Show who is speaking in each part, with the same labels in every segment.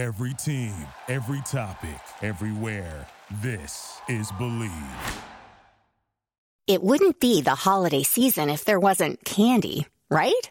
Speaker 1: Every team, every topic, everywhere. This is Believe.
Speaker 2: It wouldn't be the holiday season if there wasn't candy, right?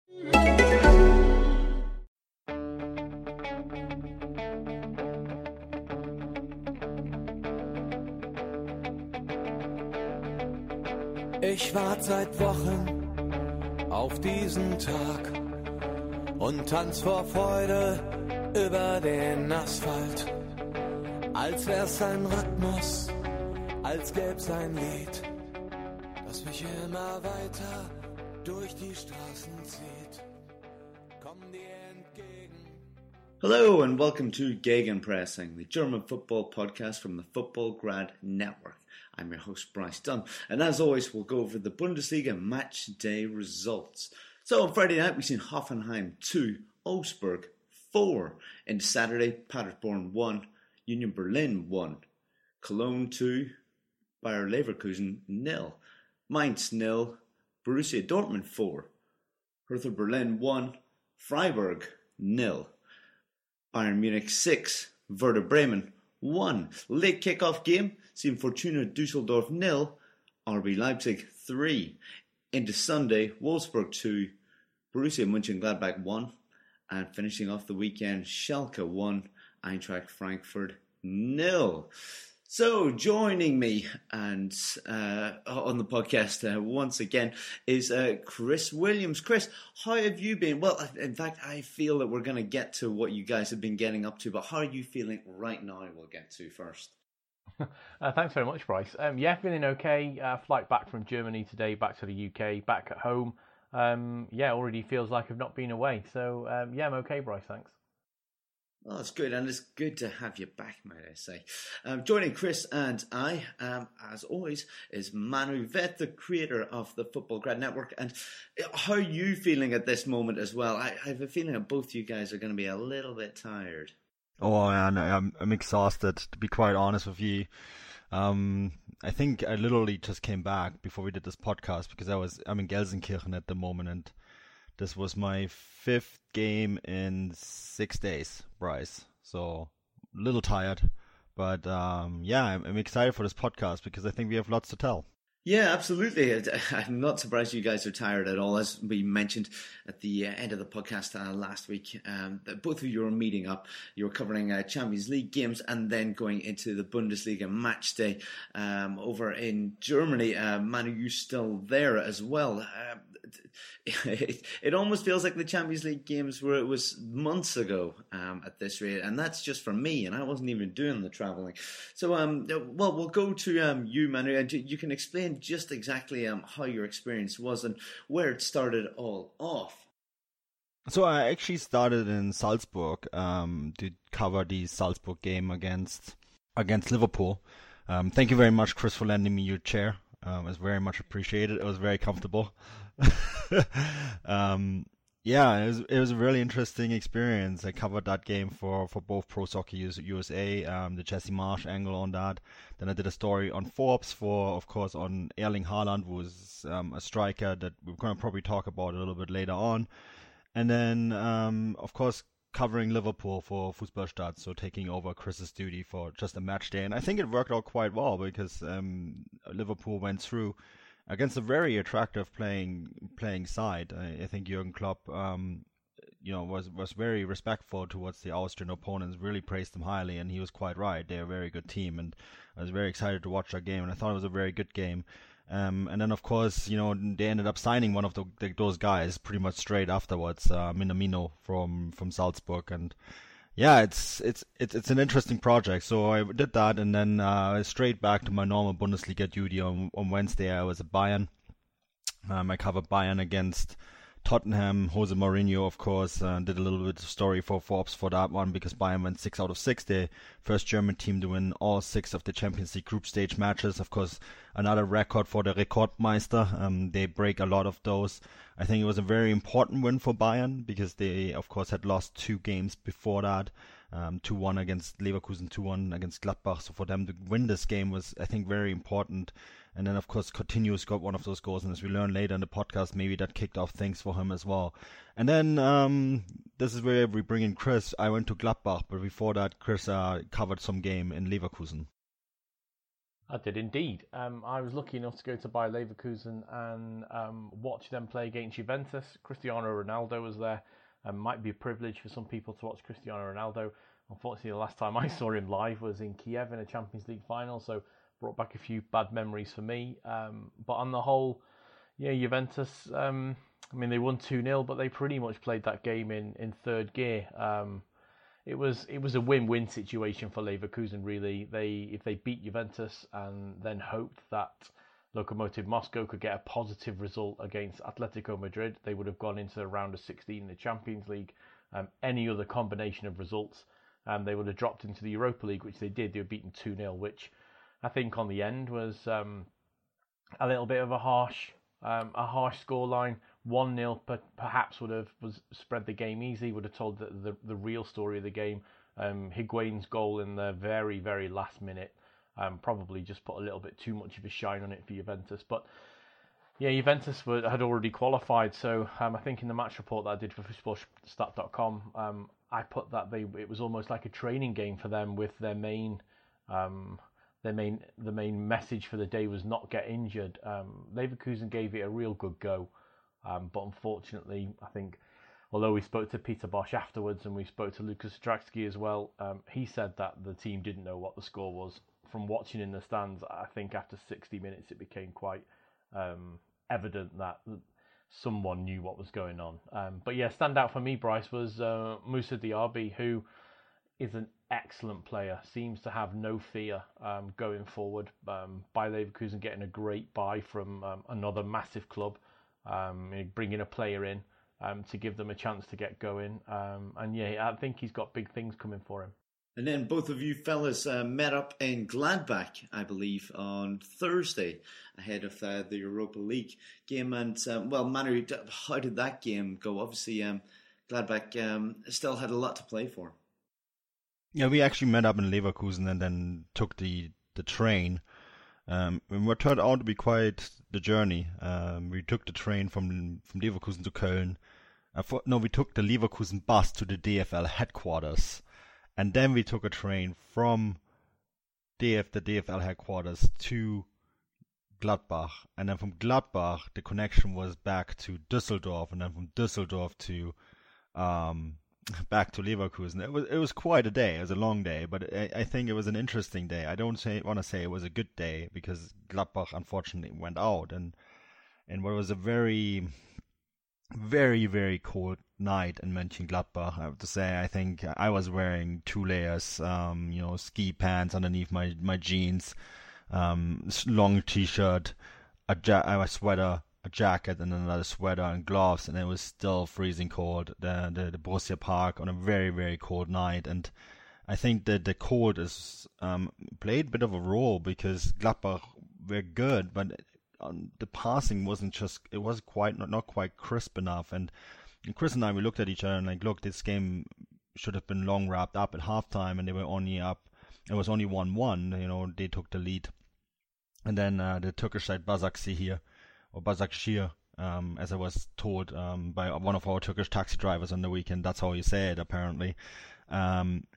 Speaker 3: Ich warte seit Wochen auf diesen Tag und tanz vor Freude über den Asphalt. Als wär's ein Rhythmus, als gäb's ein Lied, das mich immer weiter durch die Straßen zieht. Komm dir entgegen.
Speaker 4: Hello and welcome to Gegenpressing, the German football podcast from the Football Grad Network. I'm your host Bryce Dunn, and as always, we'll go over the Bundesliga match day results. So on Friday night, we've seen Hoffenheim 2, Augsburg 4. And Saturday, Paderborn 1, Union Berlin 1, Cologne 2, Bayer Leverkusen 0, Mainz 0, Borussia Dortmund 4, Hertha Berlin 1, Freiburg 0, Bayern Munich 6, Werder Bremen 1. Late kickoff game, seen Fortuna Dusseldorf nil, RB Leipzig 3. Into Sunday, Wolfsburg 2, Borussia Mönchengladbach 1. And finishing off the weekend, Schalke 1, Eintracht Frankfurt nil. So, joining me and uh, on the podcast uh, once again is uh, Chris Williams. Chris, how have you been? Well, in fact, I feel that we're going to get to what you guys have been getting up to, but how are you feeling right now? We'll get to first.
Speaker 5: Uh, thanks very much, Bryce. Um, yeah, feeling okay. Uh, flight back from Germany today, back to the UK, back at home. Um, yeah, already feels like I've not been away. So um, yeah, I'm okay, Bryce. Thanks.
Speaker 4: Well, it's good, and it's good to have you back, might I say. Um, joining Chris and I, um, as always, is Manu Veth, the creator of the Futbolgrad Network. And how are you feeling at this moment as well? I, I have a feeling that both you guys are going to be a little bit tired.
Speaker 6: Oh, man, I'm I'm exhausted. To be quite honest with you, um, I think I literally just came back before we did this podcast because I was I'm in Gelsenkirchen at the moment, and this was my fifth game in six days, Bryce. So a little tired, but um, yeah, I'm, I'm excited for this podcast because I think we have lots to tell.
Speaker 4: Yeah, absolutely. I'm not surprised you guys are tired at all. As we mentioned at the uh, end of the podcast uh, last week, um, both of you are meeting up. You're covering uh, Champions League games and then going into the Bundesliga match day um, over in Germany. Uh, Manu, you still there as well. Uh, it, it, almost feels like the Champions League games where it was months ago um, at this rate, and that's just for me, and I wasn't even doing the traveling. So, um, well, we'll go to um, you, Manu, and you can explain just exactly um, how your experience was and where it started all off.
Speaker 6: So I actually started in Salzburg um, to cover the Salzburg game against against Liverpool. Um, thank you very much, Chris, for lending me your chair. Um, it was very much appreciated. It was very comfortable. um, yeah, it was it was a really interesting experience. I covered that game for, for both Pro Soccer USA, um, the Jesse Marsch angle on that. Then I did a story on Forbes for, of course, on Erling Haaland, who was um, a striker that we're going to probably talk about a little bit later on. And then, um, of course, covering Liverpool for Fußballstadt, so taking over Chris's duty for just a match day. And I think it worked out quite well because um, Liverpool went through against a very attractive playing playing side. I, I think Jurgen Klopp, um, you know, was was very respectful towards the Austrian opponents. Really praised them highly, and he was quite right. They're a very good team, and I was very excited to watch that game. And I thought it was a very good game. Um, and then, of course, you know, they ended up signing one of the, the, those guys pretty much straight afterwards, uh, Minamino from from Salzburg, and yeah, it's it's it's it's an interesting project. So I did that, and then uh, straight back to my normal Bundesliga duty on on Wednesday. I was at Bayern. Um, I covered Bayern against Tottenham, Jose Mourinho, of course, uh, did a little bit of story for Forbes for that one because Bayern went six out of six. The first German team to win all six of the Champions League group stage matches. Of course, another record for the Rekordmeister. Um, they break a lot of those. I think it was a very important win for Bayern because they, of course, had lost two games before that. Um, 2-1 against Leverkusen, 2-1 against Gladbach. So for them to win this game was, I think, very important. And then, of course, Coutinho got one of those goals, and as we learn later in the podcast, maybe that kicked off things for him as well. And then um, this is where we bring in Chris. I went to Gladbach, but before that, Chris uh, covered some game in Leverkusen.
Speaker 5: I did indeed. Um, I was lucky enough to go to Bayer Leverkusen and um, watch them play against Juventus. Cristiano Ronaldo was there. Um, might be a privilege for some people to watch Cristiano Ronaldo. Unfortunately, the last time I saw him live was in Kiev in a Champions League final, so brought back a few bad memories for me. Um, but on the whole, yeah, Juventus. Um, I mean, they won two 0 but they pretty much played that game in, in third gear. Um, it was it was a win-win situation for Leverkusen. Really, they if they beat Juventus and then hoped that Lokomotiv Moscow could get a positive result against Atletico Madrid, they would have gone into the round of 16 in the Champions League. Um, any other combination of results, um, they would have dropped into the Europa League, which they did. They were beaten 2 0, which I think on the end was um, a little bit of a harsh, um, a harsh scoreline. One 0 perhaps would have was spread the game easy. Would have told the the, the real story of the game. Um, Higuain's goal in the very very last minute um, probably just put a little bit too much of a shine on it for Juventus, but. Yeah, Juventus were, had already qualified, so um, I think in the match report that I did for FootballStat.com, um, I put that they it was almost like a training game for them with their main um, their main the main message for the day was not get injured. Um, Leverkusen gave it a real good go, um, but unfortunately, I think although we spoke to Peter Bosz afterwards and we spoke to Lukas Hradecky as well, um, he said that the team didn't know what the score was. From watching in the stands, I think after 60 minutes it became quite um, evident that someone knew what was going on. Um, but yeah, standout for me, Bryce, was uh, Moussa Diaby, who is an excellent player. Seems to have no fear um, going forward. Um, Bayer Leverkusen getting a great buy from um, another massive club, um, bringing a player in um, to give them a chance to get going. Um, and yeah, I think he's got big things coming for him.
Speaker 4: And then both of you fellas uh, met up in Gladbach, I believe, on Thursday ahead of uh, the Europa League game. And well, Manu, how did that game go? Obviously, Gladbach still had a lot to play for.
Speaker 6: Yeah, we actually met up in Leverkusen and then took the the train. Um, what turned out to be quite the journey. Um, we took the train from from Leverkusen to Köln. Uh, for, no, we took the Leverkusen bus to the DFL headquarters, and then we took a train from DF the DFL headquarters to Gladbach, and then from Gladbach the connection was back to Düsseldorf, and then from Düsseldorf to um, back to Leverkusen. It was it was quite a day. It was a long day, but I, I think it was an interesting day. I don't say want to say it was a good day because Gladbach unfortunately went out, and and what was a very very very cold night in Mönchengladbach. I have to say, I think I was wearing two layers, um, you know, ski pants underneath my my jeans, um, long t-shirt, a, ja- a sweater, a jacket and another sweater and gloves, and it was still freezing cold. The the, the Borussia Park on a very very cold night, and I think that the cold is um, played a bit of a role because Gladbach were good, but um, the passing wasn't just it was quite not, not quite crisp enough. And, and Chris and I we looked at each other and like, look, this game should have been long wrapped up at halftime, and they were only up. It was only one one. You know, they took the lead, and then uh, the Turkish side Basaksehir here or Başakşehir, um, as I was told um, by one of our Turkish taxi drivers on the weekend. That's how you say it, apparently. Um,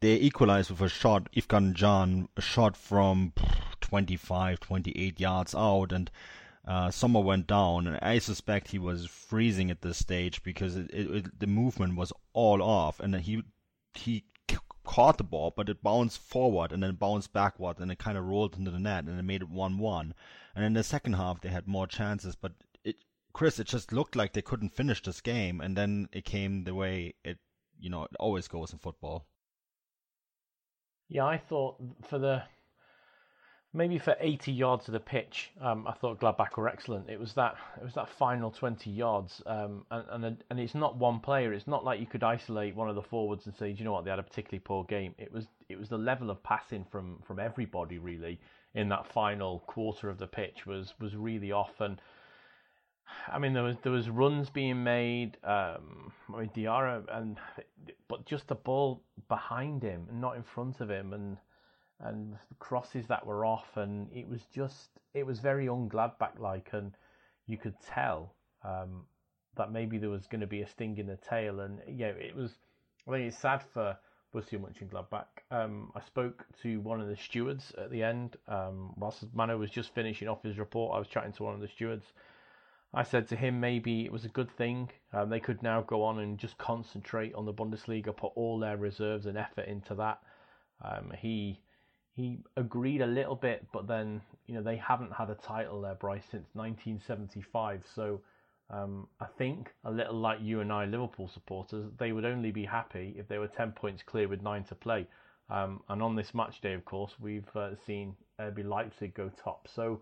Speaker 6: they equalized with a shot, Irfan Can, a shot from 25, 28 yards out, and uh, Sommer went down, and I suspect he was freezing at this stage because it, it, it, the movement was all off, and he he caught the ball, but it bounced forward and then bounced backward, and it kind of rolled into the net, and it made it one-one. And in the second half, they had more chances, but it, Chris, it just looked like they couldn't finish this game, and then it came the way it, you know, it always goes in football.
Speaker 5: Yeah, I thought for the maybe for 80 yards of the pitch, um, I thought Gladbach were excellent. It was that it was that final 20 yards, um, and and and it's not one player. It's not like you could isolate one of the forwards and say, do you know what, they had a particularly poor game. It was it was the level of passing from from everybody really in that final quarter of the pitch was was really off and. I mean, there was there was runs being made. Um, I mean, Diarra, and but just the ball behind him, not in front of him, and and crosses that were off, and it was just it was very ungladbach like, and you could tell um, that maybe there was going to be a sting in the tail, and yeah, it was. I think it's sad for Borussia Mönchengladbach. Um, I spoke to one of the stewards at the end. Um, whilst Manu was just finishing off his report, I was chatting to one of the stewards. I said to him maybe it was a good thing. Um, they could now go on and just concentrate on the Bundesliga, put all their reserves and effort into that. Um, he he agreed a little bit, but then you know they haven't had a title there, Bryce, since 1975. So um, I think a little like you and I, Liverpool supporters, they would only be happy if they were 10 points clear with nine to play. Um, and on this match day, of course, we've uh, seen RB Leipzig go top. So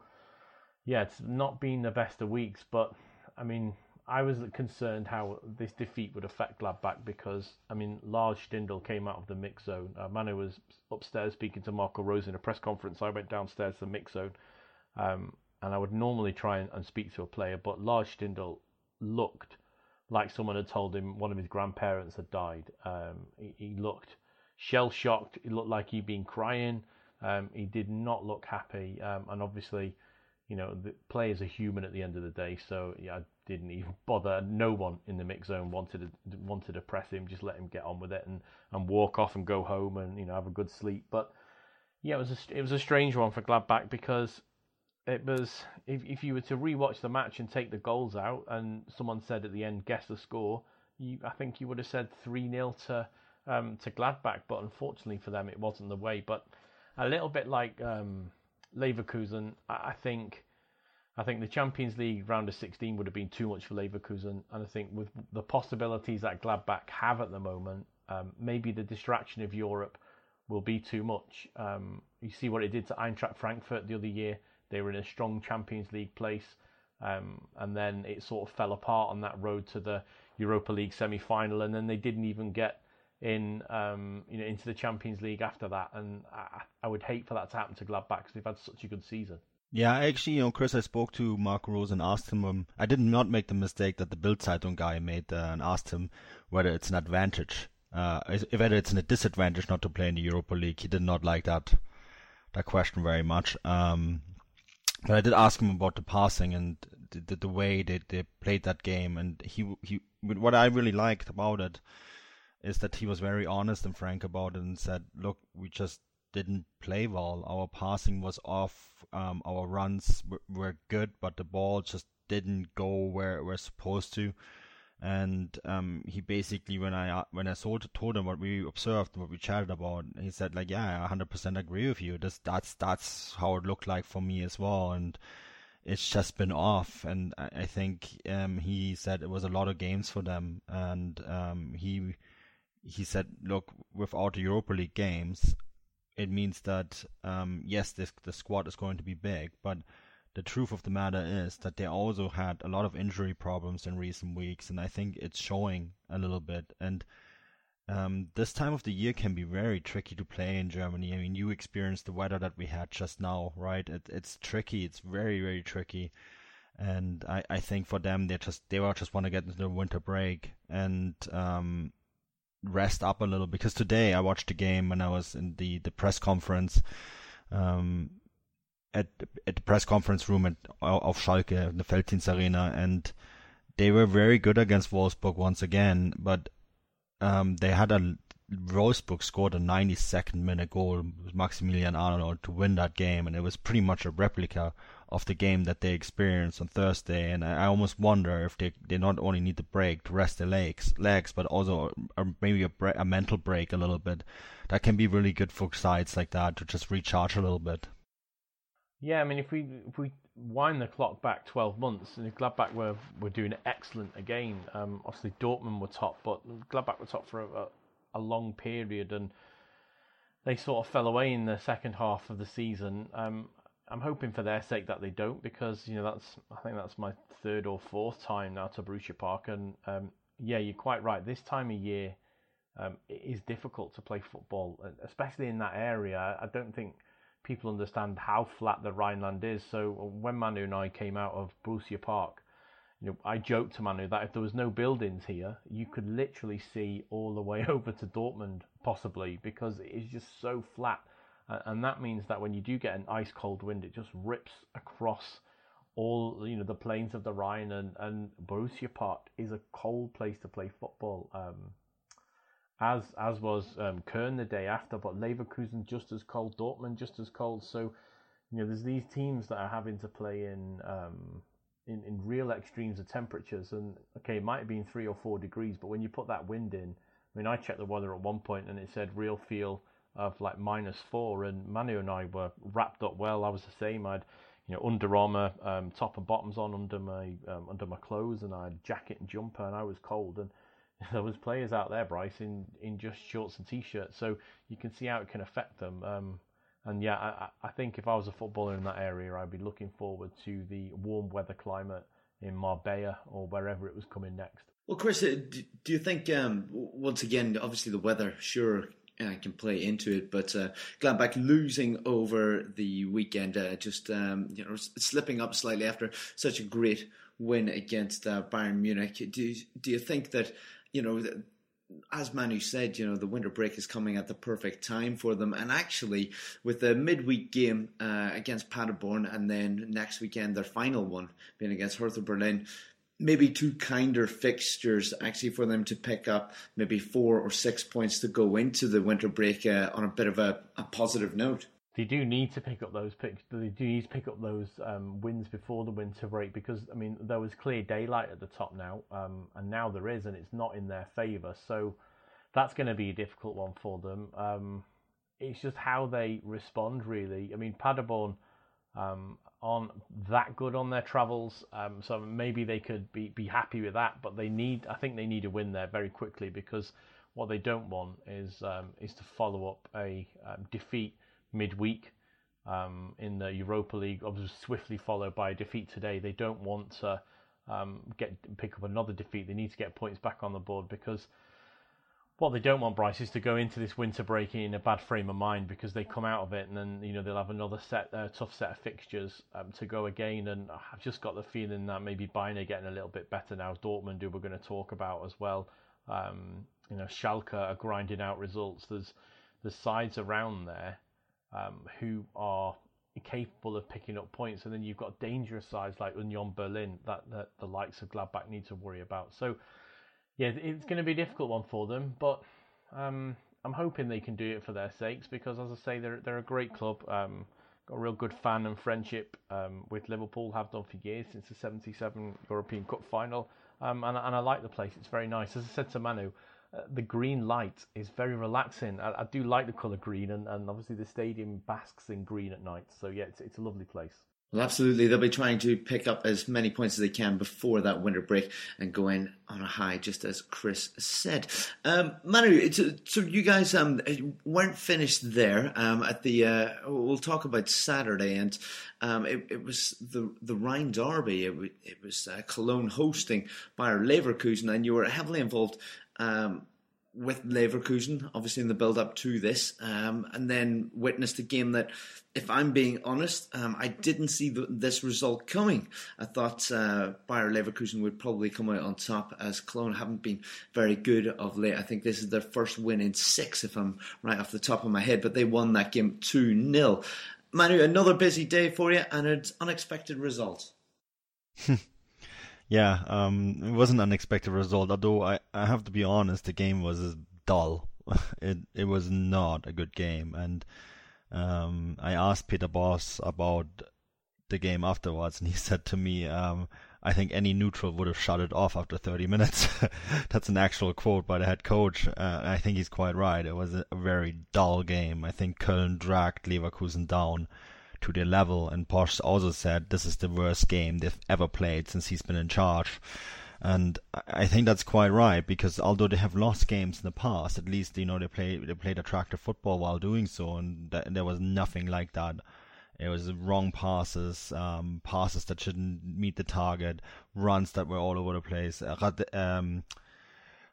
Speaker 5: yeah, it's not been the best of weeks, but I mean I was concerned how this defeat would affect Gladbach because, I mean, Lars Stindl came out of the mix zone. Uh, Manu was upstairs speaking to Marco Rose in a press conference. I went downstairs to the mix zone, um, and I would normally try and, and, speak to a player, but Lars Stindl looked like someone had told him one of his grandparents had died. Um, he, he, looked shell shocked. He looked like he'd been crying. Um, he did not look happy, um, and obviously you know, the players are human at the end of the day. So yeah, I didn't even bother. No one in the mix zone wanted to wanted to press him. Just let him get on with it and, and walk off and go home and you know have a good sleep. But yeah, it was a, it was a strange one for Gladbach because it was if if you were to rewatch the match and take the goals out and someone said at the end guess the score, you I think you would have said three 0 to um, to Gladbach. But unfortunately for them, it wasn't the way. But a little bit like. Um, Leverkusen, I think I think the Champions League round of 16 would have been too much for Leverkusen, and I think with the possibilities that Gladbach have at the moment, um, maybe the distraction of Europe will be too much. Um, you see what it did to Eintracht Frankfurt the other year; they were in a strong Champions League place, um, and then it sort of fell apart on that road to the Europa League semi-final, and then they didn't even get in um, you know into the Champions League after that, and I, I would hate for that to happen to Gladbach because they've had such a good season.
Speaker 6: Yeah, actually, you know, Chris, I spoke to Marco Rose and asked him. Um, I did not make the mistake that the Bild Zeitung guy made uh, and asked him whether it's an advantage, uh, whether it's a disadvantage not to play in the Europa League. He did not like that that question very much. Um, but I did ask him about the passing and the, the way they, they played that game, and he he what I really liked about it is that he was very honest and frank about it and said, "Look, we just didn't play well. Our passing was off. Um, our runs w- were good, but the ball just didn't go where it was supposed to." And um, he basically, when I when I told, told him what we observed, what we chatted about, he said like, "Yeah, I 100% agree with you. This, that's that's how it looked like for me as well." And it's just been off. And I, I think um, he said it was a lot of games for them, and um, he he said, look, without the Europa League games, it means that um, yes, this the squad is going to be big, but the truth of the matter is that they also had a lot of injury problems in recent weeks, and I think it's showing a little bit. And um, this time of the year can be very tricky to play in Germany. I mean, you experienced the weather that we had just now, right? It, it's tricky. It's very, very tricky. And I, I think for them, they just they will just want to get into the winter break, and um, rest up a little because today I watched the game when I was in the, the press conference um, at at the press conference room at of Schalke, in the Veltins Arena, and they were very good against Wolfsburg once again, but um, they had a Wolfsburg scored a 92nd minute goal with Maximilian Arnold to win that game, and it was pretty much a replica of the game that they experienced on Thursday. And I, I almost wonder if they, they not only need the break to rest their legs, legs, but also maybe a, bre- a mental break a little bit. That can be really good for sides like that to just recharge a little bit.
Speaker 5: Yeah, I mean, if we if we wind the clock back 12 months, and Gladbach were, were doing excellent again, um, obviously Dortmund were top, but Gladbach were top for a, a long period, and they sort of fell away in the second half of the season. Um, I'm hoping for their sake that they don't because you know that's I think that's my third or fourth time now to Borussia Park and um, yeah you're quite right. This time of year um, it is difficult to play football especially in that area. I don't think people understand how flat the Rhineland is. So when Manu and I came out of Borussia Park you know I joked to Manu that if there was no buildings here you could literally see all the way over to Dortmund possibly because it is just so flat. And that means that when you do get an ice cold wind, it just rips across all you know the plains of the Rhine, and and Borussia Park is a cold place to play football. Um, as as was um, Köln the day after, but Leverkusen just as cold, Dortmund just as cold. So you know there's these teams that are having to play in um, in in real extremes of temperatures, and okay, it might have been three or four degrees, but when you put that wind in, I mean, I checked the weather at one point and it said real feel of like minus four, and Manu and I were wrapped up well. I was the same. I'd you know Under Armour um, top and bottoms on under my um, under my clothes, and I had jacket and jumper, and I was cold. And there was players out there, Bryce, in, in just shorts and t-shirts, so you can see how it can affect them. Um, and yeah, I, I think if I was a footballer in that area, I'd be looking forward to the warm weather climate in Marbella or wherever it was coming next.
Speaker 4: Well, Chris, uh, do you think um, once again, obviously the weather sure uh, can play into it. But uh, Gladbach losing over the weekend, uh, just um, you know slipping up slightly after such a great win against uh, Bayern Munich. Do do you think that you know? as Manu said, you know, the winter break is coming at the perfect time for them. And actually, with the midweek game uh, against Paderborn and then next weekend, their final one being against Hertha Berlin, maybe two kinder fixtures actually for them to pick up maybe four or six points to go into the winter break uh, on a bit of a, a, positive note.
Speaker 5: They do need to pick up those picks. They do need to pick up those um, wins before the winter break because I mean there was clear daylight at the top now, um, and now there is, and it's not in their favour. So that's going to be a difficult one for them. Um, it's just how they respond, really. I mean, Paderborn um, aren't that good on their travels, um, so maybe they could be, be happy with that. But they need, I think, they need a win there very quickly because what they don't want is um, is to follow up a defeat midweek um, in the Europa League, obviously swiftly followed by a defeat today. They don't want to um, get pick up another defeat. They need to get points back on the board because what they don't want, Bryce, is to go into this winter break in a bad frame of mind because they come out of it and then you know they'll have another set, uh, tough set of fixtures um, to go again. And I've just got the feeling that maybe Bayern are getting a little bit better now. Dortmund, who we're going to talk about as well. Um, you know, Schalke are grinding out results. There's there's sides around there um, who are capable of picking up points, and then you've got dangerous sides like Union Berlin that, that the likes of Gladbach need to worry about. So yeah, it's going to be a difficult one for them, but um, I'm hoping they can do it for their sakes because, as I say, they're they're a great club. Um, got a real good fan and friendship um, with Liverpool. Have done for years since the '77 European Cup final, um, and and I like the place. It's very nice. As I said to Manu, the green light is very relaxing. I, I do like the colour green, and, and obviously the stadium basks in green at night. So yeah, it's it's a lovely place.
Speaker 4: Well, absolutely. They'll be trying to pick up as many points as they can before that winter break and go in on a high, just as Chris said. Um, Manu, so you guys um, weren't finished there. Um, at the uh, we'll talk about Saturday, and um, it, it, was the the Rhine Derby. It, it was uh, Cologne hosting Bayer Leverkusen, and you were heavily involved um, with Leverkusen, obviously in the build up to this, um, and then witnessed a game that, if I'm being honest, um, I didn't see the, this result coming. I thought uh, Bayer Leverkusen would probably come out on top as Cologne haven't been very good of late. I think this is their first win in six, if I'm right off the top of my head, but they won that game 2 0. Manu, another busy day for you and an unexpected result.
Speaker 6: Yeah, um, it was an unexpected result. Although I, I have to be honest, the game was dull. it it was not a good game, and um, I asked Peter Bosz about the game afterwards, and he said to me, um, "I think any neutral would have shut it off after 30 minutes." That's an actual quote by the head coach. Uh, I think he's quite right. It was a very dull game. I think Köln dragged Leverkusen down to their level. And Bosz also said this is the worst game they've ever played since he's been in charge. And I think that's quite right because although they have lost games in the past, at least you know they play they played attractive football while doing so, and th- there was nothing like that It was wrong passes, um, passes that shouldn't meet the target, runs that were all over the place. Uh, um,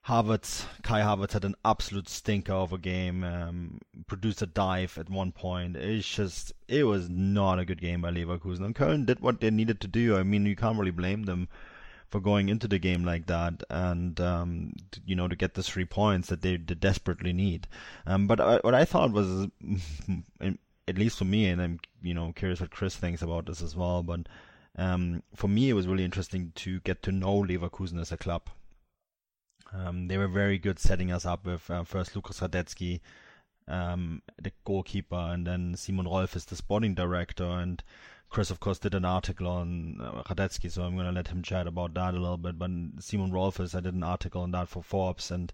Speaker 6: Havertz, Kai Havertz had an absolute stinker of a game. Um, produced a dive at one point. It's just, it was not a good game by Leverkusen. And Köln did what they needed to do. I mean, you can't really blame them for going into the game like that and um, you know to get the three points that they, they desperately need. Um, but I, what I thought was, at least for me, and I'm you know curious what Chris thinks about this as well. But um, for me, it was really interesting to get to know Leverkusen as a club. Um, they were very good setting us up with uh, first Lukas Hradecky, um, the goalkeeper, and then Simon Rolf is the sporting director. And Chris, of course, did an article on uh, Hradecky, so I'm going to let him chat about that a little bit. But Simon Rolfes, I did an article on that for Forbes and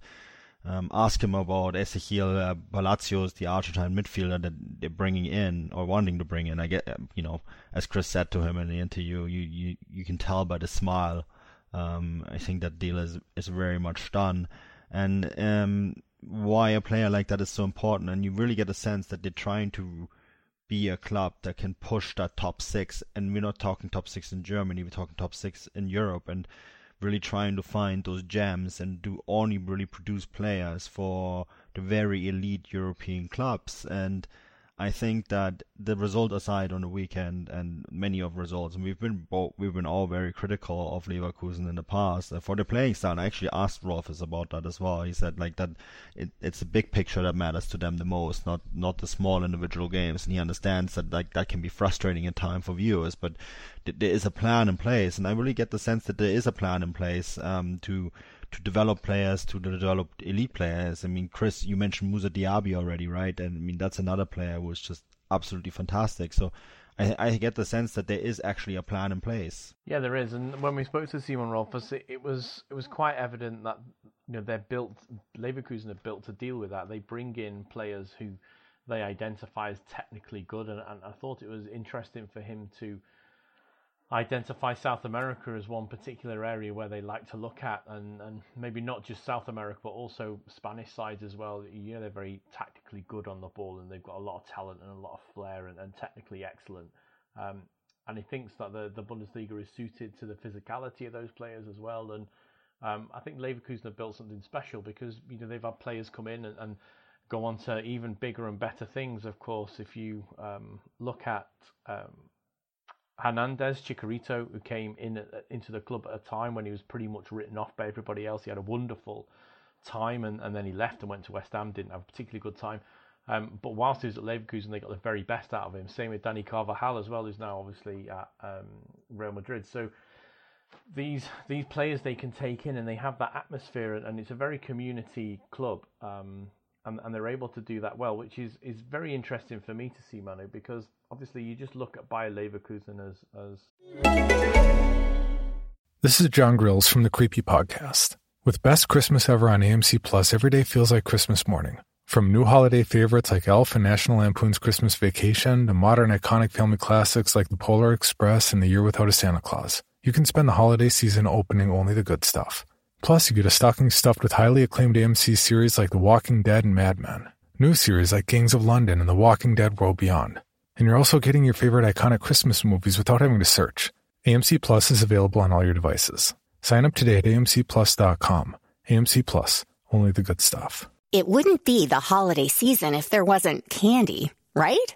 Speaker 6: um, ask him about Ezequiel uh, Palacios, the Argentine midfielder that they're bringing in or wanting to bring in. I get, you know, as Chris said to him in the interview, you you, you can tell by the smile um, I think that deal is is very much done, and um, why a player like that is so important. And you really get a sense that they're trying to be a club that can push that top six. And we're not talking top six in Germany; we're talking top six in Europe, and really trying to find those gems and do only really produce players for the very elite European clubs. And I think that the result aside on the weekend and many of results, and we've been both, we've been all very critical of Leverkusen in the past uh, for the playing style. I actually asked Rolfes about that as well. He said like that it, it's a big picture that matters to them the most, not not the small individual games. And he understands that like that can be frustrating at time for viewers, but th- there is a plan in place, and I really get the sense that there is a plan in place um, to to develop players, to develop elite players. I mean, Chris, you mentioned Moussa Diaby already, right? And I mean, that's another player who is just absolutely fantastic. So I, I, get the sense that there is actually a plan in place.
Speaker 5: Yeah, there is. And when we spoke to Simon Rolfes, it, it was it was quite evident that you know they're built. Leverkusen are built to deal with that. They bring in players who they identify as technically good, and, and I thought it was interesting for him to identify South America as one particular area where they like to look at, and, and maybe not just South America, but also Spanish sides as well. You know, they're very tactically good on the ball, and they've got a lot of talent and a lot of flair, and, and technically excellent. Um, and he thinks that the, the Bundesliga is suited to the physicality of those players as well. And um, I think Leverkusen have built something special because you know they've had players come in and, and go on to even bigger and better things. Of course, if you um, look at um, Hernandez Chicharito, who came in into the club at a time when he was pretty much written off by everybody else. He had a wonderful time, and, and then he left and went to West Ham. Didn't have a particularly good time. Um, but whilst he was at Leverkusen, they got the very best out of him. Same with Dani Carvajal as well, who's now obviously at um, Real Madrid. So these these players they can take in, and they have that atmosphere, and, and it's a very community club. Um, and, and they're able to do that well, which is, is very interesting for me to see, Manu, because obviously you just look at Bayer Leverkusen as, as.
Speaker 7: This is John Grills from the Creepy Podcast. With Best Christmas Ever on AMC Plus, every day feels like Christmas morning. From new holiday favorites like Elf and National Lampoon's Christmas Vacation to modern iconic family classics like The Polar Express and The Year Without a Santa Claus, you can spend the holiday season opening only the good stuff. Plus, you get a stocking stuffed with highly acclaimed AMC series like The Walking Dead and Mad Men, new series like Gangs of London and The Walking Dead World Beyond. And you're also getting your favorite iconic Christmas movies without having to search. AMC Plus is available on all your devices. Sign up today at amcplus.com. AMC Plus, only the good stuff.
Speaker 2: It wouldn't be the holiday season if there wasn't candy, right?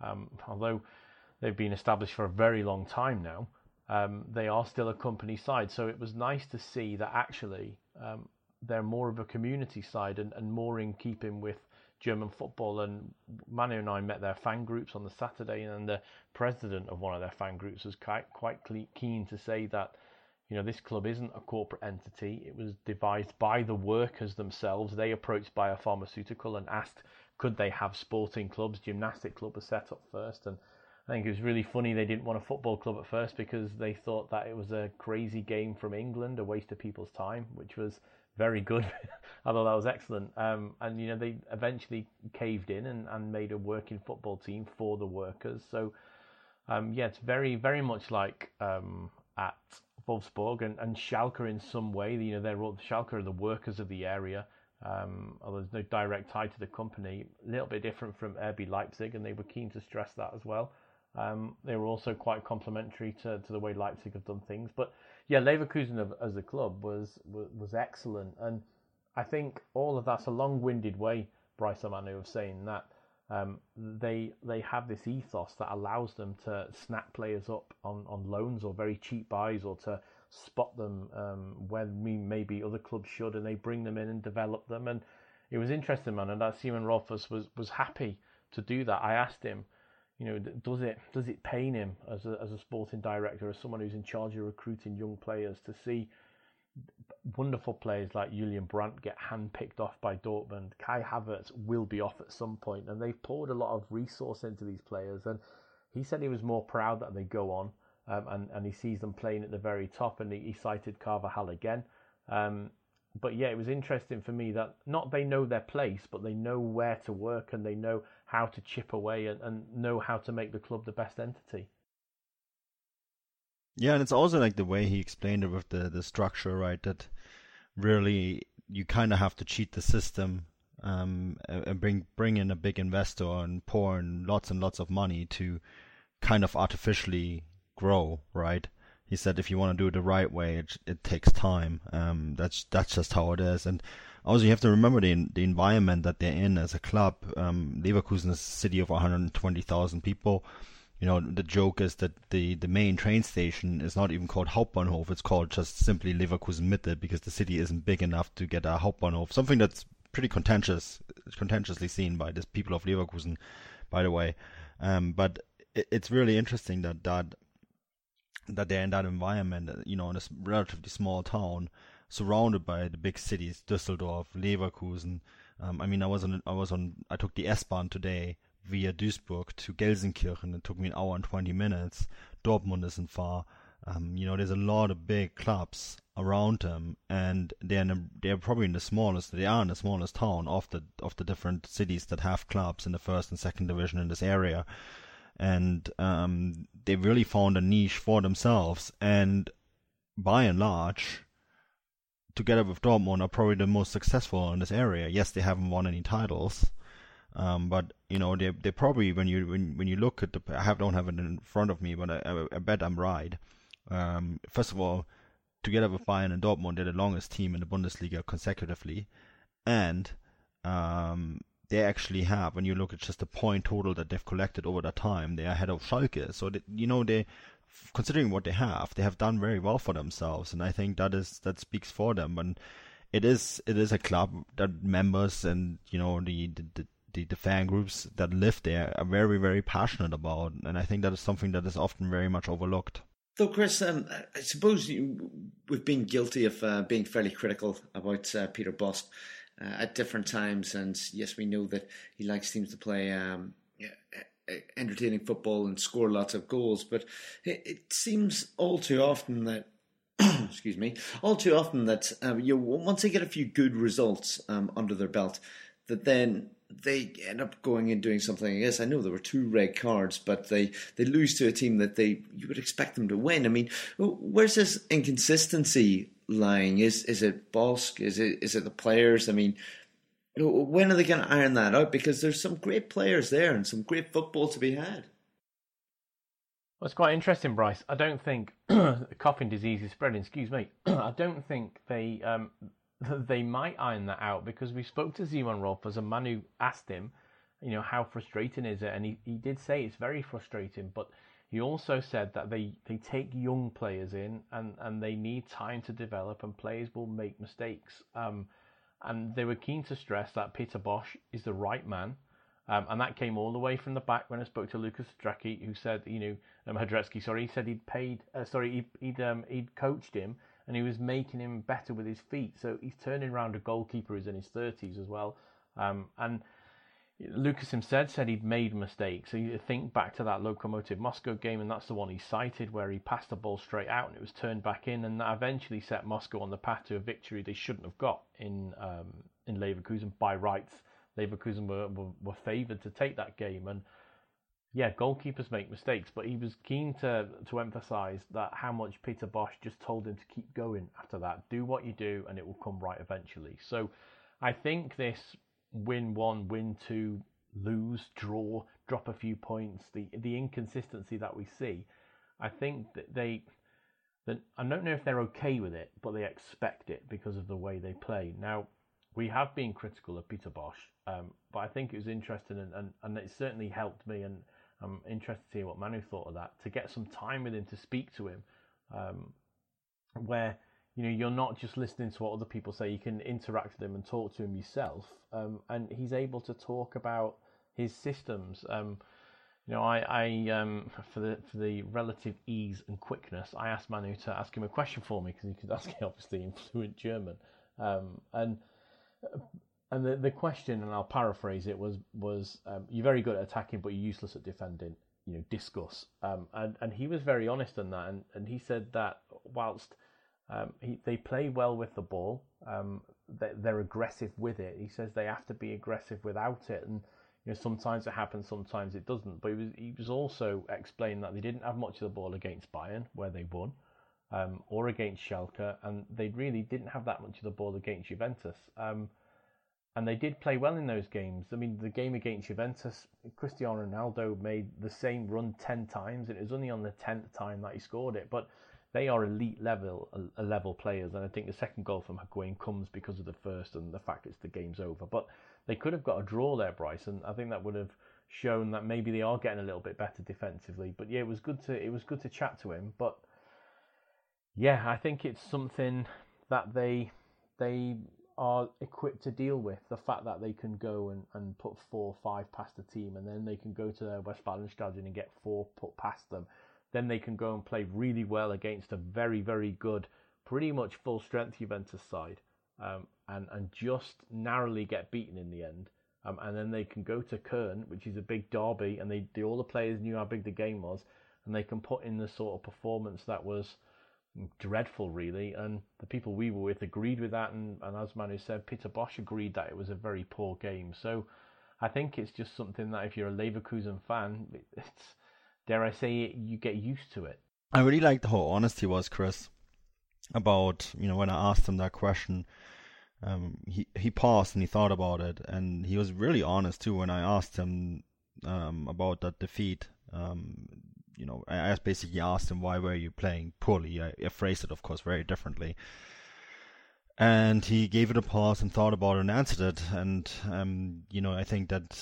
Speaker 5: Um, although they've been established for a very long time now, um, they are still a company side. So it was nice to see that actually um, they're more of a community side and, and more in keeping with German football. And Manu and I met their fan groups on the Saturday, and the president of one of their fan groups was quite, quite keen to say that you know this club isn't a corporate entity. It was devised by the workers themselves. They approached Bayer Pharmaceutical and asked could they have sporting clubs? Gymnastic club was set up first, and I think it was really funny they didn't want a football club at first because they thought that it was a crazy game from England, a waste of people's time, which was very good. I thought that was excellent. Um, and you know they eventually caved in and, and made a working football team for the workers. So um, yeah, it's very very much like um, at Wolfsburg and, and Schalke in some way. You know they're Schalke are the workers of the area. Um, although there's no direct tie to the company, a little bit different from RB Leipzig, and they were keen to stress that as well. Um, they were also quite complimentary to, to the way Leipzig have done things. But yeah, Leverkusen as a club was, was, was excellent, and I think all of that's a long-winded way, Bryce Amanu, of saying that um, they they have this ethos that allows them to snap players up on, on loans or very cheap buys, or to spot them um, when we maybe other clubs should, and they bring them in and develop them. And it was interesting, man, and that Simon Rolfes was was happy to do that. I asked him you know, does it does it pain him as a as a sporting director, as someone who's in charge of recruiting young players, to see wonderful players like Julian Brandt get handpicked off by Dortmund? Kai Havertz will be off at some point, and they've poured a lot of resource into these players. And he said he was more proud that they go on, um, and and he sees them playing at the very top. And he, he cited Carvajal again. Um, but yeah, it was interesting for me that not they know their place, but they know where to work and they know how to chip away and, and know how to make the club the best entity.
Speaker 6: Yeah, and it's also like the way he explained it with the, the structure, right? That really you kind of have to cheat the system um, and bring bring in a big investor and pour in lots and lots of money to kind of artificially grow, right? He said if you want to do it the right way, it, it takes time. Um, that's that's just how it is, and also you have to remember the the environment that they're in as a club. Um, Leverkusen is a city of 120,000 people. You know, the joke is that the, the main train station is not even called Hauptbahnhof. It's called just simply Leverkusen Mitte because the city isn't big enough to get a Hauptbahnhof. Something that's pretty contentious, contentiously seen by the people of Leverkusen, by the way. Um, but it, it's really interesting that that that they're in that environment. You know, in a relatively small town surrounded by the big cities, Düsseldorf, Leverkusen. Um, I mean, I was on, I was on, I took the S-Bahn today via Duisburg to Gelsenkirchen. It took me an hour and 20 minutes. Dortmund isn't far. Um, you know, there's a lot of big clubs around them, and they're a, they're probably in the smallest. They are in the smallest town of the of the different cities that have clubs in the first and second division in this area, and um, they really found a niche for themselves. And by and large, together with Dortmund, are probably the most successful in this area. Yes, they haven't won any titles, um, but you know they they probably when you when when you look at the I have don't have it in front of me, but I, I, I bet I'm right. Um, first of all, together with Bayern and Dortmund, they're the longest team in the Bundesliga consecutively, and um, they actually have, when you look at just the point total that they've collected over that time, they are ahead of Schalke. So, you know, they considering what they have, they have done very well for themselves, and I think that is that speaks for them. And it is it is a club that members and you know the the, the, the fan groups that live there are very very passionate about, and I think that is something that is often very much overlooked.
Speaker 4: Though, Chris, um, I suppose you, we've been guilty of uh, being fairly critical about uh, Peter Bosz uh, at different times, and yes, we know that he likes teams to play um, entertaining football and score lots of goals. But it, it seems all too often that excuse me, all too often that um, you once they get a few good results um, under their belt, that then they end up going and doing something. I guess I know there were two red cards, but they, they lose to a team that they you would expect them to win. I mean, where's this inconsistency lying? Is is it Bosz? Is it is it the players? I mean, when are they going to iron that out? Because there's some great players there and some great football to be had.
Speaker 5: Well, it's quite interesting, Bryce. I don't think coughing disease is spreading. Excuse me. I don't think they um, they might iron that out because we spoke to Simon Rolfes a man who asked him, you know, how frustrating is it, and he, he did say it's very frustrating, but he also said that they, they take young players in and, and they need time to develop and players will make mistakes. Um, and they were keen to stress that Peter Bosz is the right man. Um, and that came all the way from the back when I spoke to Lukas Hradecky, who said, you know, um, Hradecky, sorry, he said he'd paid, uh, sorry, he'd he'd, um, he'd coached him and he was making him better with his feet. So he's turning around a goalkeeper who's in his thirties as well. Um, and Lukas himself said he'd made mistakes. So you think back to that Lokomotiv Moscow game, and that's the one he cited where he passed the ball straight out and it was turned back in, and that eventually set Moscow on the path to a victory they shouldn't have got in um, in Leverkusen by rights. Leverkusen were, were, were favoured to take that game, and yeah, goalkeepers make mistakes, but he was keen to to emphasise that how much Peter Bosz just told him to keep going after that. Do what you do, and it will come right eventually. So, I think this win one, win two, lose, draw, drop a few points, the the inconsistency that we see, I think that they that I don't know if they're okay with it, but they expect it because of the way they play. Now, we have been critical of Peter Bosz, um, but I think it was interesting and, and, and it certainly helped me and I'm interested to hear what Manu thought of that, to get some time with him to speak to him, um, where you know you're not just listening to what other people say you can interact with him and talk to him yourself. Um, and he's able to talk about his systems. Um, you know i, I um, for the for the relative ease and quickness i asked manu to ask him a question for me because he could ask it obviously in fluent german. Um, and and the, the question and i'll paraphrase it was was um, you're very good at attacking but you're useless at defending you know discuss um, and and he was very honest on that and, and he said that whilst um, he, they play well with the ball. Um, they, they're aggressive with it. He says they have to be aggressive without it, and you know sometimes it happens, sometimes it doesn't. But he was he was also explaining that they didn't have much of the ball against Bayern, where they won, um, or against Schalke, and they really didn't have that much of the ball against Juventus. Um, and they did play well in those games. I mean, the game against Juventus, Cristiano Ronaldo made the same run ten times, and it was only on the tenth time that he scored it. But they are elite level a level players, and I think the second goal from Higuain comes because of the first and the fact it's the game's over. But they could have got a draw there, Bryce, and I think that would have shown that maybe they are getting a little bit better defensively. But yeah, it was good to it was good to chat to him. But yeah, I think it's something that they they are equipped to deal with. The fact that they can go and, and put four or five past the team, and then they can go to their Westfalenstadion and get four put past them then they can go and play really well against a very, very good, pretty much full strength Juventus side, um, and and just narrowly get beaten in the end. Um, and then they can go to Köln, which is a big derby, and they, they all the players knew how big the game was, and they can put in the sort of performance that was dreadful, really. And the people we were with agreed with that, and, and as Manu said, Peter Bosz agreed that it was a very poor game. So I think it's just something that if you're a Leverkusen fan, it's dare I say it, you get used to it.
Speaker 6: I really liked how honest he was, Chris, about you know when I asked him that question. Um, he he paused and he thought about it, and he was really honest too when I asked him um, about that defeat. Um, you know, I basically asked him why were you playing poorly. I, I phrased it, of course, very differently. And he gave it a pause and thought about it and answered it. And um, you know, I think that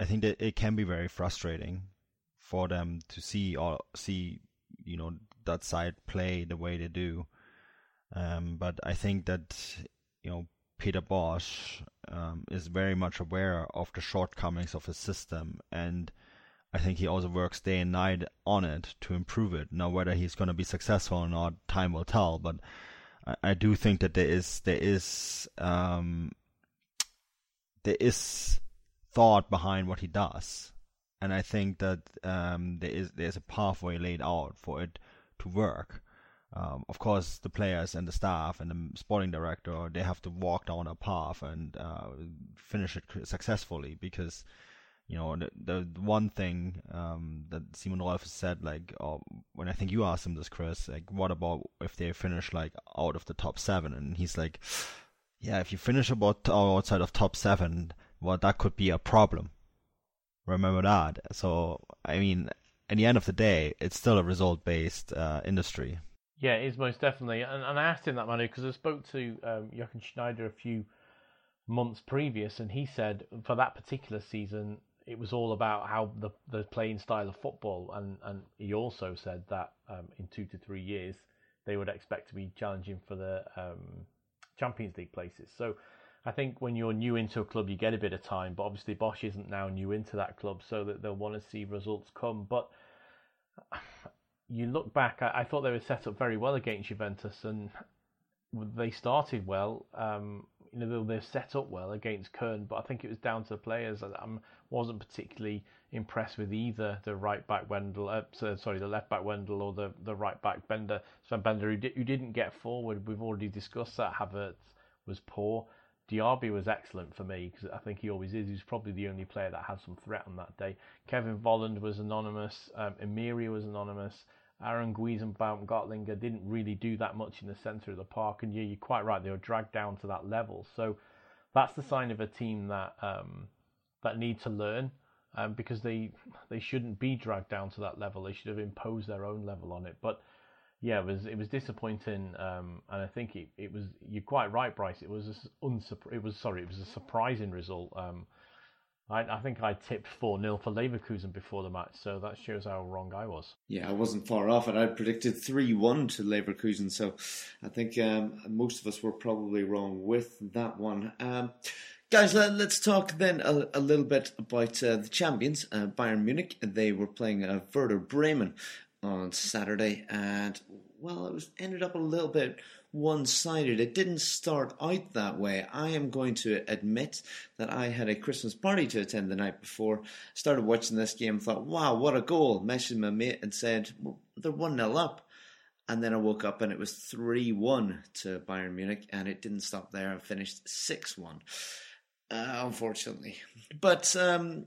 Speaker 6: I think that it can be very frustrating for them to see or see you know that side play the way they do. Um, but I think that you know Peter Bosz um, is very much aware of the shortcomings of his system, and I think he also works day and night on it to improve it. Now, whether he's going to be successful or not, time will tell. But I, do think that there is there is um, there is thought behind what he does and I think that um, there is there's a pathway laid out for it to work. Um, of course, the players and the staff and the sporting director they have to walk down a path and uh, finish it successfully because you know the, the one thing um, that Simon Rolfes said like uh, when I think you asked him this Chris like what about if they finish like out of the top seven and he's like yeah if you finish about outside of top seven well that could be a problem remember that. So, I mean, in the end of the day, it's still a result based uh, industry.
Speaker 5: Yeah, it is most definitely. And, and I asked him that, Manu, because I spoke to um, Jochen Schneider a few months previous, and he said for that particular season, it was all about how the the playing style of football, and and he also said that um, in two to three years they would expect to be challenging for the um, Champions League places. So I think when you're new into a club, you get a bit of time, but obviously Bosz isn't now new into that club, so that they'll want to see results come. But you look back, I, I thought they were set up very well against Juventus, and they started well. Um, you know they're set up well against Köln, but I think it was down to the players. I wasn't particularly impressed with either the right back Wendell, uh, sorry, the left back Wendell or the, the right back Bender, Sven Bender, who, who didn't get forward. We've already discussed that. Havertz was poor. Diaby was excellent for me because I think he always is. He's probably the only player that had some threat on that day. Kevin Volland was anonymous. Um, Amiri was anonymous. Aránguiz and Baumgartlinger didn't really do that much in the centre of the park. And yeah, you're quite right. They were dragged down to that level. So that's the sign of a team that um, that need to learn um, because they they shouldn't be dragged down to that level. They should have imposed their own level on it. But yeah, it was it was disappointing, um, and I think it, it was you're quite right, Bryce. It was a it was sorry, it was a surprising result. Um, I, I, think I tipped 4 0 for Leverkusen before the match, so that shows how wrong I was.
Speaker 4: Yeah, I wasn't far off it. I predicted 3 1 to Leverkusen, so I think um, most of us were probably wrong with that one. Um, guys, let, us talk then a, a, little bit about uh, the champions, uh, Bayern Munich. They were playing uh, Werder Bremen on Saturday, and well, it was ended up a little bit one sided. It didn't start out that way. I am going to admit that I had a Christmas party to attend the night before. Started watching this game, thought, wow, what a goal. Messaged my mate and said, well, they're 1 0 up. And then I woke up and it was 3 1 to Bayern Munich, and it didn't stop there. I finished 6 1. Uh, unfortunately. But um,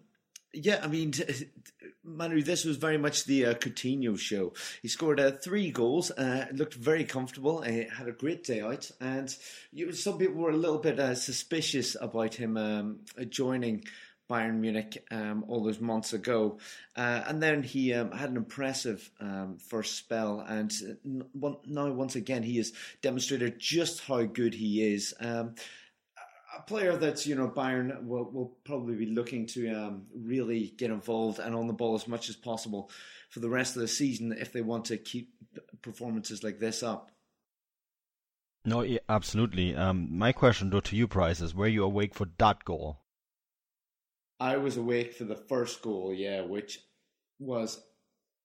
Speaker 4: yeah, I mean, Manu, this was very much the uh, Coutinho show. He scored uh, three goals, uh, looked very comfortable, uh, had a great day out, and you, some people were a little bit uh, suspicious about him um, joining Bayern Munich um, all those months ago. Uh, and then he um, had an impressive um, first spell, and now once again he has demonstrated just how good he is. A player that you know Bayern will, will probably be looking to um, really get involved and on the ball as much as possible for the rest of the season if they want to keep performances like this up.
Speaker 6: No, yeah, absolutely. Um, my question though to you, Bryce, is were you awake for that goal?
Speaker 4: I was awake for the first goal, yeah, which was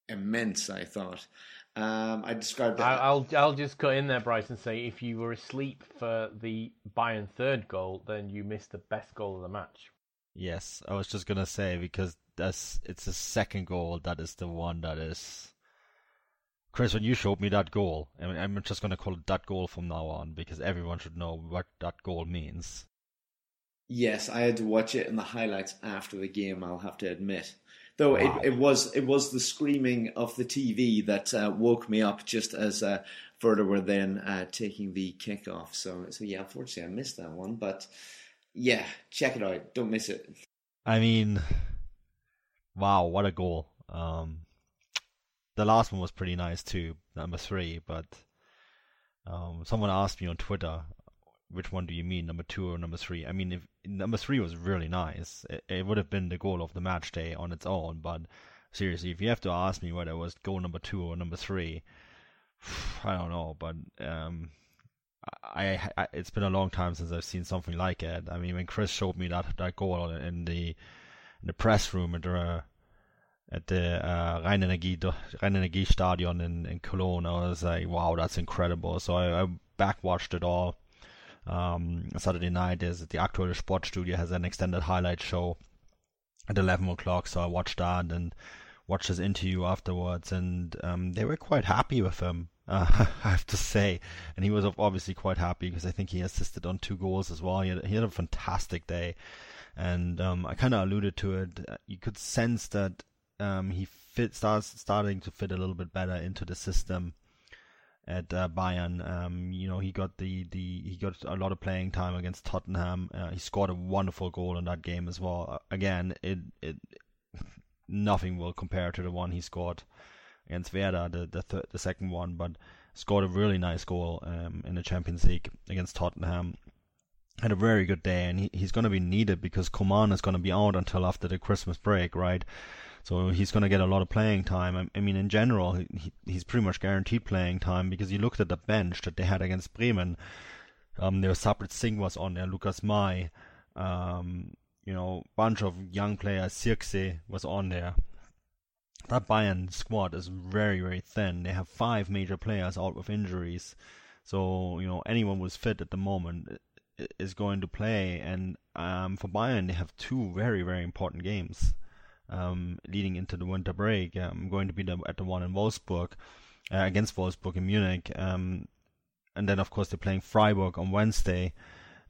Speaker 4: immense. I thought, um, I described it.
Speaker 5: I'll I'll just cut in there, Bryce, and say if you were asleep for the Bayern third goal, then you missed the best goal of the match.
Speaker 6: Yes, I was just gonna say because that's it's the second goal that is the one that is. Chris, when you showed me that goal, I mean, I'm just gonna call it that goal from now on because everyone should know what that goal means.
Speaker 4: Yes, I had to watch it in the highlights after the game. I'll have to admit. Though wow. it, it was it was the screaming of the TV that uh, woke me up just as uh, Werder were then uh, taking the kickoff. So so yeah, unfortunately I missed that one, but yeah, check it out. Don't miss it.
Speaker 6: I mean, wow, what a goal! Um, the last one was pretty nice too, number three. But um, someone asked me on Twitter, which one do you mean, number two or number three? I mean, if number three was really nice, it, it would have been the goal of the match day on its own. But seriously, if you have to ask me whether it was goal number two or number three, I don't know. But um, I, I, it's been a long time since I've seen something like it. I mean, when Chris showed me that that goal in the in the press room at the at the uh, Rhein-Energie Stadion in, in Cologne, I was like, wow, that's incredible. So I, I back watched it all um, Saturday night is the actual Aktuelle Sportstudio has an extended highlight show at 11 o'clock, so I watched that and watched his interview afterwards, and um, they were quite happy with him. Uh, I have to say, and he was obviously quite happy because I think he assisted on two goals as well. He had, he had a fantastic day, and um, I kind of alluded to it. You could sense that um, he fit starts starting to fit a little bit better into the system at uh, Bayern. Um, you know, he got the, the he got a lot of playing time against Tottenham. Uh, he scored a wonderful goal in that game as well. Uh, again, it it nothing will compare to the one he scored against Werder, the the th- the second one, but scored a really nice goal um, in the Champions League against Tottenham. Had a very good day, and he, he's going to be needed because Coman is going to be out until after the Christmas break, right? So he's going to get a lot of playing time. I, I mean, in general, he, he's pretty much guaranteed playing time because you looked at the bench that they had against Bremen. Um, there Sarpreet Singh was on there, Lukas Mai, um, you know, bunch of young players. Zirkzee was on there. That Bayern squad is very, very thin. They have five major players out with injuries. So, you know, anyone who's fit at the moment is going to play. And um, for Bayern, they have two very very important games um, leading into the winter break. I'm going to be at the one in Wolfsburg uh, against Wolfsburg in Munich, um, and then of course they're playing Freiburg on Wednesday.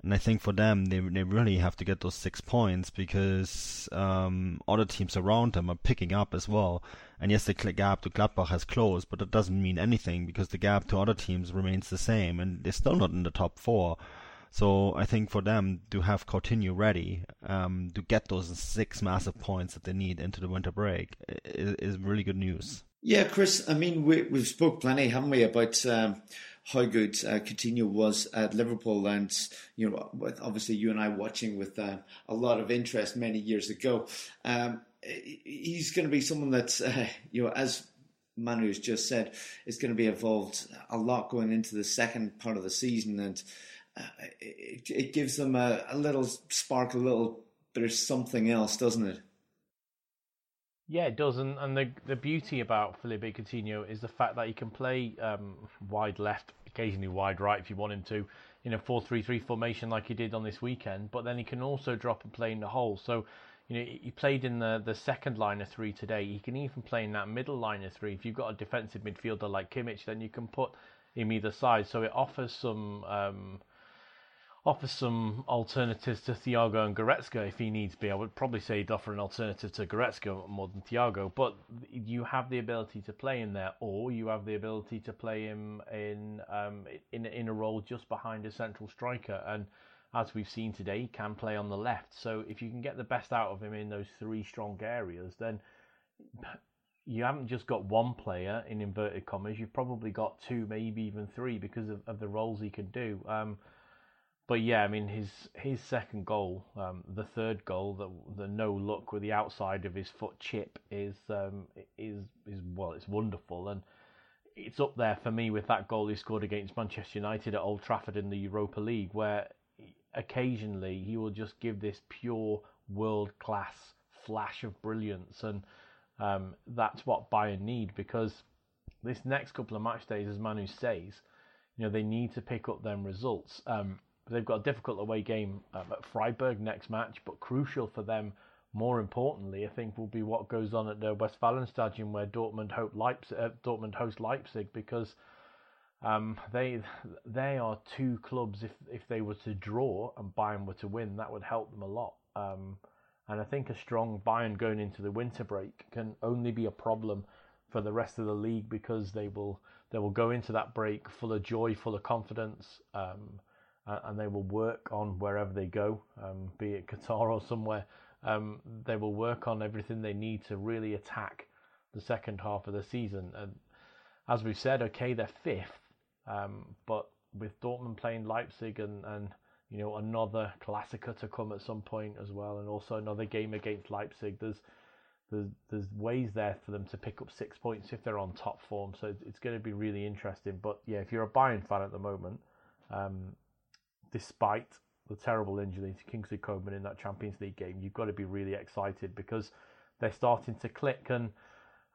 Speaker 6: And I think for them, they they really have to get those six points because um, other teams around them are picking up as well. And yes, the gap to Gladbach has closed, but that doesn't mean anything because the gap to other teams remains the same, and they're still not in the top four. So I think for them to have Coutinho ready um, to get those six massive points that they need into the winter break is, is really good news.
Speaker 4: Yeah, Chris. I mean, we, we've spoke plenty, haven't we, about um, how good uh, Coutinho was at Liverpool, and you know, obviously you and I watching with uh, a lot of interest many years ago. Um, he's going to be someone that uh, you know, as Manu has just said, is going to be involved a lot going into the second part of the season, and uh, it, it, gives them a, a little spark, a little bit of something else, doesn't it?
Speaker 5: Yeah, it does, and, and the the beauty about Philippe Coutinho is the fact that he can play um, wide left, occasionally wide right if you want him to, in a 4-3-3 formation like he did on this weekend. But then he can also drop and play in the hole. So, you know, he played in the the second line of three today. He can even play in that middle line of three. If you've got a defensive midfielder like Kimmich, then you can put him either side. So it offers some. Um, offer some alternatives to Thiago and Goretzka if he needs be. I would probably say he'd offer an alternative to Goretzka more than Thiago, but you have the ability to play in there, or you have the ability to play him in um, in in a role just behind a central striker. And as we've seen today, he can play on the left. So if you can get the best out of him in those three strong areas, then you haven't just got one player in inverted commas. You've probably got two, maybe even three, because of, of the roles he can do. Um, but yeah, I mean his his second goal, um, the third goal, the the no look with the outside of his foot chip is um, is is well, it's wonderful, and it's up there for me with that goal he scored against Manchester United at Old Trafford in the Europa League, where occasionally he will just give this pure world class flash of brilliance, and um, that's what Bayern need because this next couple of match days, as Manu says, you know they need to pick up them results. Um, They've got a difficult away game um, at Freiburg next match, but crucial for them, more importantly, I think, will be what goes on at the Westfalenstadion where Dortmund hope Leipzig, uh, Dortmund host Leipzig because um, they they are two clubs. If if they were to draw and Bayern were to win, that would help them a lot. Um, and I think a strong Bayern going into the winter break can only be a problem for the rest of the league because they will they will go into that break full of joy, full of confidence. Um, uh, and they will work on wherever they go, um, be it Qatar or somewhere. Um, they will work on everything they need to really attack the second half of the season. And as we've said, okay, they're fifth, um, but with Dortmund playing Leipzig and, and you know another Klassiker to come at some point as well, and also another game against Leipzig. There's there's there's ways there for them to pick up six points if they're on top form. So it's, it's going to be really interesting. But yeah, if you're a Bayern fan at the moment, um, despite the terrible injury to Kingsley Coman in that Champions League game, you've got to be really excited because they're starting to click. And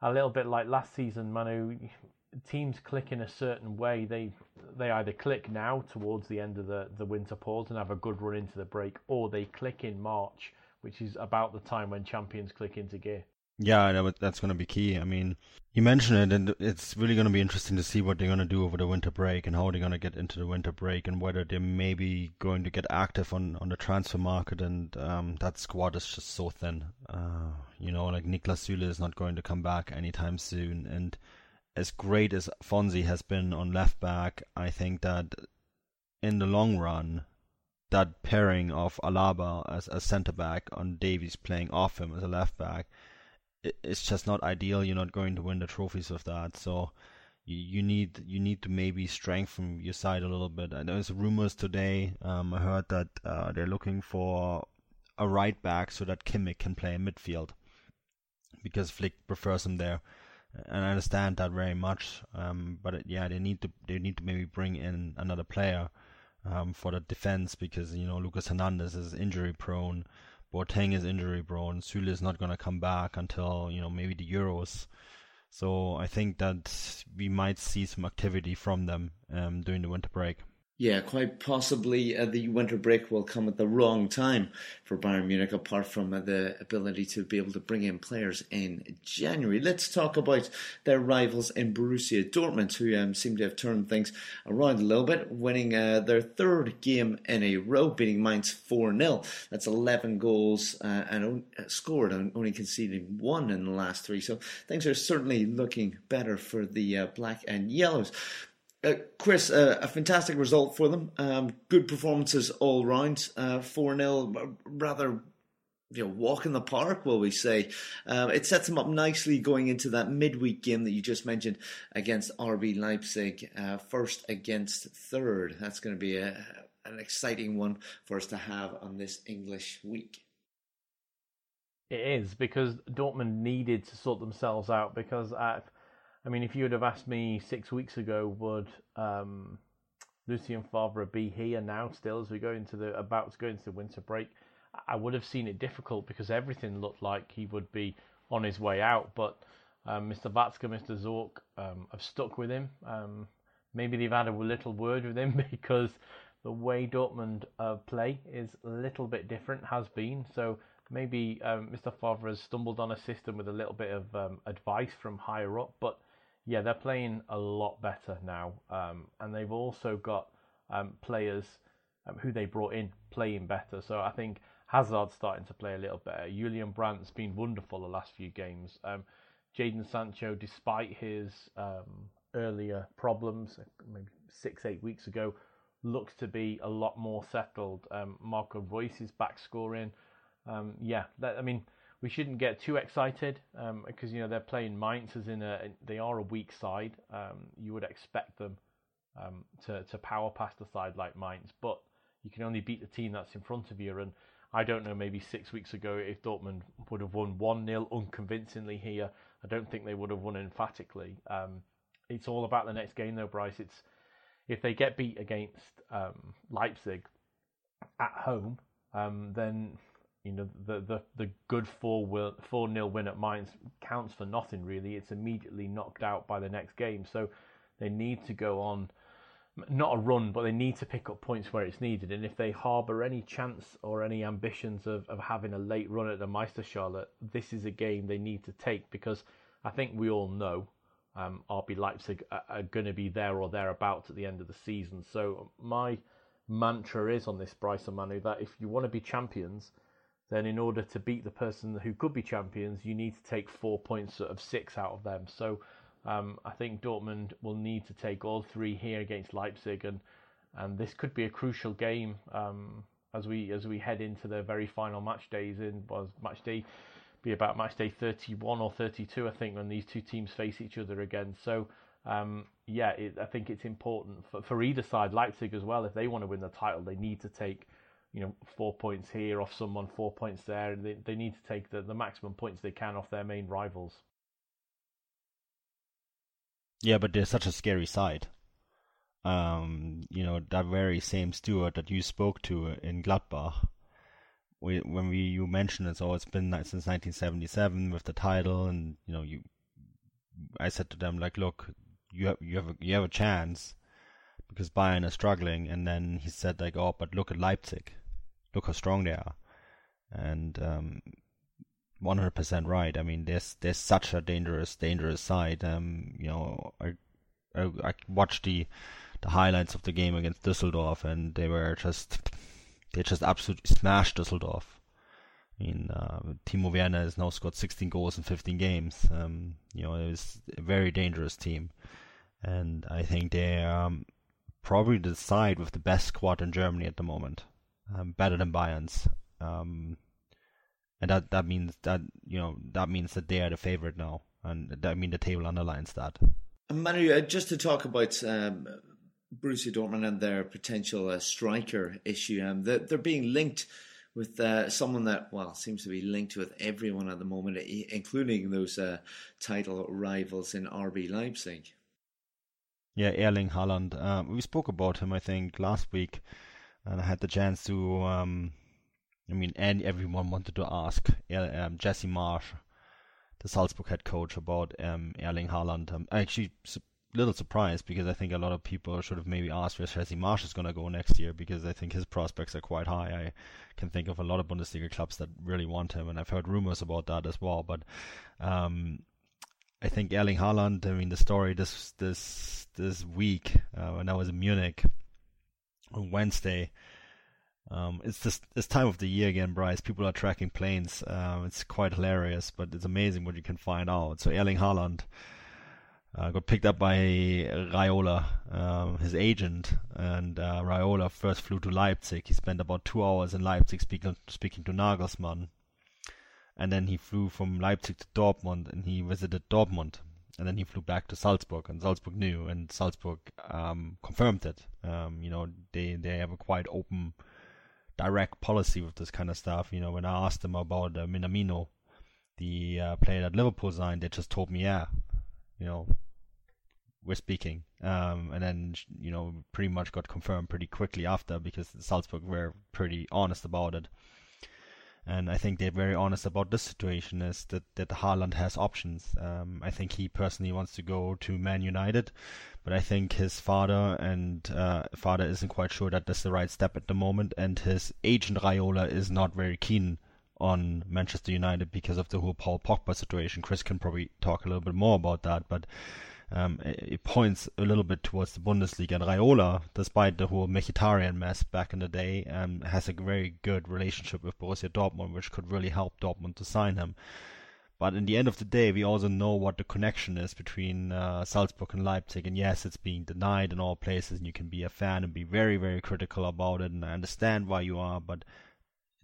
Speaker 5: a little bit like last season, Manu, teams click in a certain way. They they either click now towards the end of the, the winter pause and have a good run into the break, or they click in March, which is about the time when champions click into gear.
Speaker 6: Yeah, that's going to be key. I mean, you mentioned it, and it's really going to be interesting to see what they're going to do over the winter break and how they're going to get into the winter break and whether they're maybe going to get active on, on the transfer market. And um, that squad is just so thin. Uh, you know, like Niklas Süle is not going to come back anytime soon. And as great as Fonzie has been on left back, I think that in the long run, that pairing of Alaba as a centre back on Davies playing off him as a left back it's just not ideal. You're not going to win the trophies with that. So you, need you need to maybe strengthen your side a little bit. There's rumors today. Um, I heard that uh, they're looking for a right back so that Kimmich can play in midfield because Flick prefers him there. And I understand that very much. Um, but it, yeah, they need to they need to maybe bring in another player um, for the defense because you know Lucas Hernandez is injury prone. Boateng is injury prone. Süle is not going to come back until you know maybe the Euros. So I think that we might see some activity from them um, during the winter break.
Speaker 4: Yeah, quite possibly uh, the winter break will come at the wrong time for Bayern Munich, apart from uh, the ability to be able to bring in players in January. Let's talk about their rivals in Borussia Dortmund, who um, seem to have turned things around a little bit, winning uh, their third game in a row, beating Mainz 4 0. That's 11 goals uh, and uh, scored, and only conceding one in the last three. So things are certainly looking better for the uh, black and yellows. Uh, Chris, uh, a fantastic result for them. Um, good performances all round. Uh, four 0 rather you know, walk in the park, will we say? Um, it sets them up nicely going into that midweek game that you just mentioned against RB Leipzig, uh, first against third. That's going to be a, an exciting one for us to have on this English week.
Speaker 5: It is because Dortmund needed to sort themselves out because at I mean, if you would have asked me six weeks ago, would um, Lucien Favre be here now still as we go into the about to go into the winter break? I would have seen it difficult because everything looked like he would be on his way out. But um, Mr. Watzke, Mr. Zorc um, have stuck with him. Um, maybe they've had a little word with him because the way Dortmund uh, play is a little bit different, has been. So maybe um, Mr. Favre has stumbled on a system with a little bit of um, advice from higher up. But yeah, they're playing a lot better now, um, and they've also got um, players um, who they brought in playing better. So I think Hazard's starting to play a little better. Julian Brandt's been wonderful the last few games. Um, Jadon Sancho, despite his um, earlier problems, maybe six, eight weeks ago, looks to be a lot more settled. Um, Marco Reus is back scoring. yeah, that, I mean we shouldn't get too excited um, because you know they're playing Mainz as in a they are a weak side. Um, you would expect them um, to to power past a side like Mainz, but you can only beat the team that's in front of you. And I don't know, maybe six weeks ago, if Dortmund would have won one 0 unconvincingly here, I don't think they would have won emphatically. Um, it's all about the next game, though, Bryce. It's if they get beat against um, Leipzig at home, um, then you know the the the good four four nil win at Mainz counts for nothing really. It's immediately knocked out by the next game, so they need to go on not a run, but they need to pick up points where it's needed. And if they harbour any chance or any ambitions of, of having a late run at the Meisterschale, this is a game they need to take because I think we all know um, RB Leipzig are, are going to be there or thereabouts at the end of the season. So my mantra is on this Bryson Manu that if you want to be champions, then in order to beat the person who could be champions, you need to take four points out of six out of them. So um, I think Dortmund will need to take all three here against Leipzig, and and this could be a crucial game um, as we as we head into the very final match days. In was match day be about match day 31 or 32, I think, when these two teams face each other again. So. Um, yeah, it, I think it's important for, for either side, Leipzig as well. If they want to win the title, they need to take you know, four points here off someone, four points there. and They, they need to take the, the maximum points they can off their main rivals.
Speaker 6: Yeah, but they're such a scary side. Um, you know, that very same Stuart that you spoke to in Gladbach, we, when we you mentioned it's always been since 1977 with the title, and you know, you, I said to them like, look, you have you have a, you have a chance because Bayern are struggling, and then he said like, oh, but look at Leipzig, look how strong they are, and um, 100% right. I mean, there's there's such a dangerous dangerous side. Um, you know, I, I, I watched the the highlights of the game against Düsseldorf, and they were just they just absolutely smashed Düsseldorf. I mean, uh, Timo Werner has now scored 16 goals in 15 games. Um, you know, it was a very dangerous team, and I think they um, probably the side with the best squad in Germany at the moment, um, better than Bayern's. Um, and that that means that you know that means that they are the favorite now, and that, I mean the table underlines that.
Speaker 4: Manu, uh, just to talk about um, Borussia Dortmund and their potential uh, striker issue, um, they're, they're being linked with uh, someone that well seems to be linked with everyone at the moment, including those uh, title rivals in RB Leipzig.
Speaker 6: Yeah, Erling Haaland. Um, we spoke about him, I think, last week, and I had the chance to. Um, I mean, and everyone wanted to ask um, Jesse Marsch, the Salzburg head coach, about um, Erling Haaland. I'm actually, a little surprised because I think a lot of people should have maybe asked where Jesse Marsch is going to go next year because I think his prospects are quite high. I can think of a lot of Bundesliga clubs that really want him, and I've heard rumors about that as well. But um, I think Erling Haaland. I mean, the story this this this week uh, when I was in Munich on Wednesday. Um, it's this this time of the year again, Bryce. People are tracking planes. Um, it's quite hilarious, but it's amazing what you can find out. So Erling Haaland uh, got picked up by Raiola, um, his agent, and uh, Raiola first flew to Leipzig. He spent about two hours in Leipzig speaking speaking to Nagelsmann, and then he flew from Leipzig to Dortmund, and he visited Dortmund, and then he flew back to Salzburg, and Salzburg knew, and Salzburg um, confirmed it. Um, you know, they they have a quite open, direct policy with this kind of stuff. You know, when I asked them about uh, Minamino, the uh, player that Liverpool signed, they just told me, yeah, you know, we're speaking. Um, and then, you know, pretty much got confirmed pretty quickly after because Salzburg were pretty honest about it. And I think they're very honest about this situation is that, that Haaland has options. Um, I think he personally wants to go to Man United, but I think his father and uh, father isn't quite sure that that's the right step at the moment. And his agent Raiola is not very keen on Manchester United because of the whole Paul Pogba situation. Chris can probably talk a little bit more about that, but um, it points a little bit towards the Bundesliga. And Raiola, despite the whole Mkhitaryan mess back in the day, um, has a very good relationship with Borussia Dortmund, which could really help Dortmund to sign him. But in the end of the day, we also know what the connection is between uh, Salzburg and Leipzig. And yes, it's being denied in all places, and you can be a fan and be very, very critical about it. And I understand why you are, but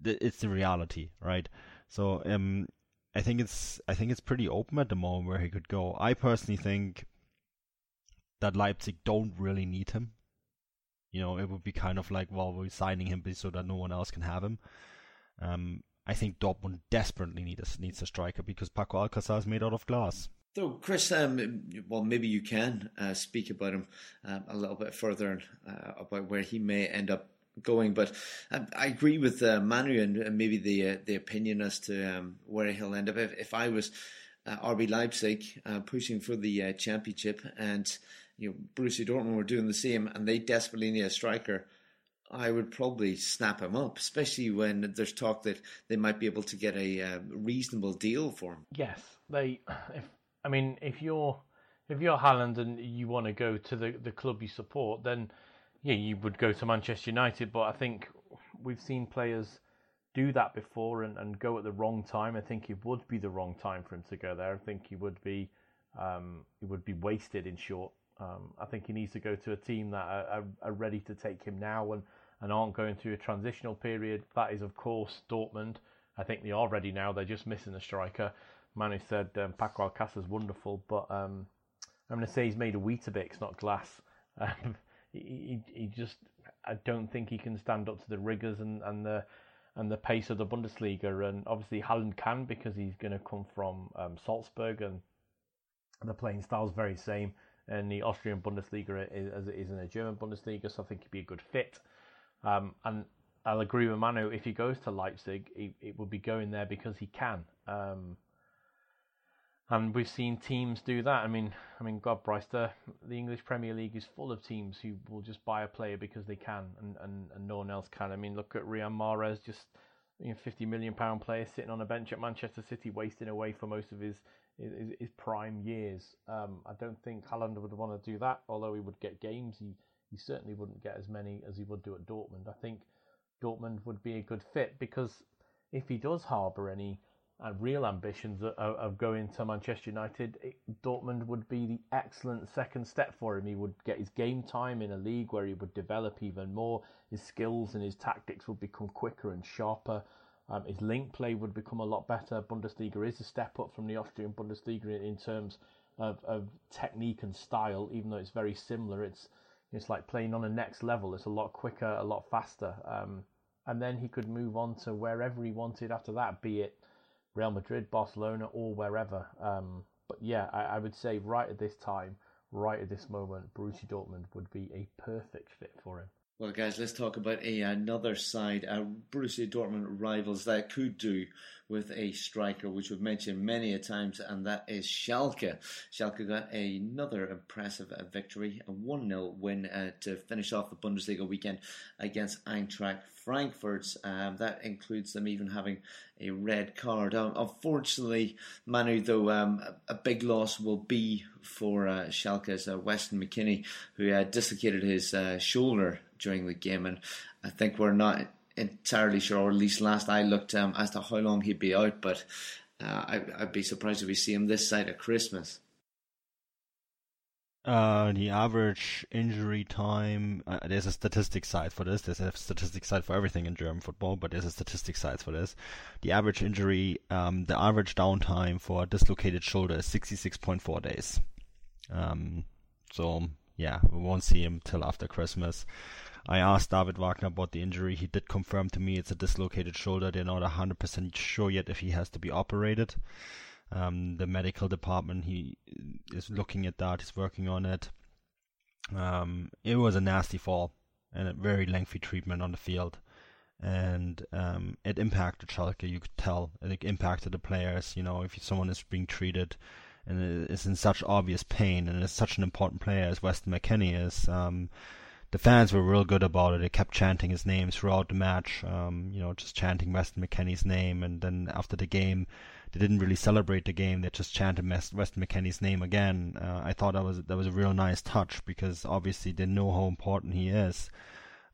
Speaker 6: th- it's the reality, right? So um, I think it's I think it's pretty open at the moment where he could go. I personally think that Leipzig don't really need him. You know, it would be kind of like, well, we're signing him so that no one else can have him. Um, I think Dortmund desperately needs a, needs a striker because Paco Alcacer is made out of glass.
Speaker 4: So, Chris, um, well, maybe you can uh, speak about him uh, a little bit further uh, about where he may end up going. But um, I agree with uh, Manu and, and maybe the uh, the opinion as to um, where he'll end up. If, if I was uh, RB Leipzig pushing for the championship and you know, Borussia Dortmund were doing the same, and they desperately need a striker. I would probably snap him up, especially when there's talk that they might be able to get a uh, reasonable deal for him.
Speaker 5: Yes, they. If I mean, if you're if you're Haaland and you want to go to the the club you support, then yeah, you would go to Manchester United. But I think we've seen players do that before and, and go at the wrong time. I think it would be the wrong time for him to go there. I think he would be um, he would be wasted in short um, I think he needs to go to a team that are, are, ready to take him now and, and aren't going through a transitional period. That is, of course, Dortmund. I think they are ready now. They're just missing a striker. Manu said um, Paco Alcacer's wonderful, but um, I'm going to say he's made of Weetabix, not glass. Um, he, he, just, I don't think he can stand up to the rigors and, and the and the pace of the Bundesliga. And obviously Haaland can because he's going to come from um, Salzburg and the playing style's very same in the Austrian Bundesliga as it is in the German Bundesliga, so I think he'd be a good fit. Um, and I'll agree with Manu. If he goes to Leipzig, he, it would be going there because he can. Um, and we've seen teams do that. I mean, I mean, God, Bryce, the, English Premier League is full of teams who will just buy a player because they can, and, and, and no one else can. I mean, look at Riyad Mahrez, just you know, fifty million pound player sitting on a bench at Manchester City, wasting away for most of his his, his prime years. Um, I don't think Haaland would want to do that, although he would get games. He he certainly wouldn't get as many as he would do at Dortmund. I think Dortmund would be a good fit because if he does harbour any uh, real ambitions of, of, going to Manchester United, it, Dortmund would be the excellent second step for him. He would get his game time in a league where he would develop even more. His skills and his tactics would become quicker and sharper. Um, his link play would become a lot better. Bundesliga is a step up from the Austrian Bundesliga in, terms of, of technique and style, even though it's very similar. It's it's like playing on a next level. It's a lot quicker, a lot faster. Um, and then he could move on to wherever he wanted after that, be it Real Madrid, Barcelona, or wherever. Um, but yeah, I, I, would say right at this time, right at this moment, Borussia Dortmund would be a perfect fit for him.
Speaker 4: Well, guys, let's talk about a, another side, uh, Borussia Dortmund rivals that could do with a striker, which we've mentioned many a times, and that is Schalke. Schalke got another impressive uh, victory, a 1 0 win uh, to finish off the Bundesliga weekend against Eintracht Frankfurt. Um, that includes them even having a red card. Um, unfortunately, Manu, though, um, a, a, big loss will be for uh, Schalke's uh, Weston McKennie, who uh, dislocated his shoulder during the game, and I think we're not entirely sure, or at least last I looked, um, as to how long he'd be out. But uh, I, would be surprised if we see him this side of Christmas.
Speaker 6: Uh, the average injury time. Uh, there's a statistic side for this. There's a statistic side for everything in German football, but there's a statistic side for this. The average injury, um, the average downtime for a dislocated shoulder is 66.4 days. Um, so yeah, we won't see him till after Christmas. I asked David Wagner about the injury. He did confirm to me it's a dislocated shoulder. They're not 100% sure yet if he has to be operated. Um, the medical department he is looking at that. He's working on it. Um, it was a nasty fall and a very lengthy treatment on the field, and um, it impacted Schalke. You could tell it impacted the players. You know, if someone is being treated and is in such obvious pain and is such an important player as Weston McKennie is. Um, the fans were real good about it. They kept chanting his name throughout the match. Um, you know, just chanting Weston McKennie's name, and then after the game, they didn't really celebrate the game. They just chanted Weston McKennie's name again. Uh, I thought that was that was a real nice touch because obviously they know how important he is.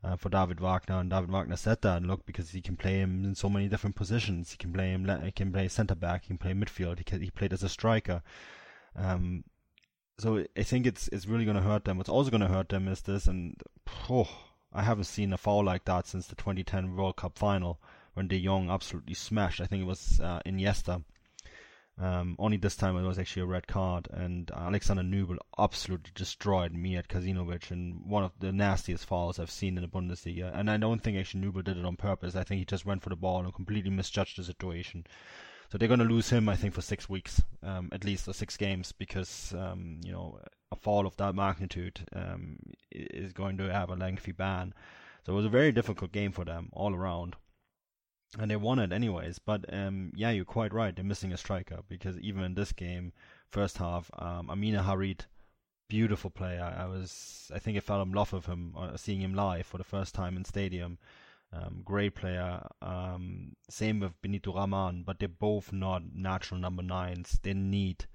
Speaker 6: Uh, for David Wagner, and David Wagner said that. And look, because he can play him in so many different positions. He can play him. He can play centre back. He can play midfield. He can, he played as a striker. Um, so I think it's it's really going to hurt them. What's also going to hurt them is this, and oh, I haven't seen a foul like that since the 2010 World Cup final when De Jong absolutely smashed. I think it was uh, Iniesta. Um, only this time it was actually a red card, and Alexander Nübel absolutely destroyed Mijat Gaćinović in one of the nastiest fouls I've seen in the Bundesliga. And I don't think actually Nübel did it on purpose. I think he just went for the ball and completely misjudged the situation. So they're going to lose him, I think, for six weeks, um, at least, or six games, because um, you know a fall of that magnitude um, is going to have a lengthy ban. So it was a very difficult game for them all around, and they won it anyways. But um, yeah, you're quite right. They're missing a striker because even in this game, first half, um, Amine Harit, beautiful player. I was, I think, I fell in love with him uh, seeing him live for the first time in stadium. Um, great player. Um, same with Benito Raman, but they're both not natural number nines. They need.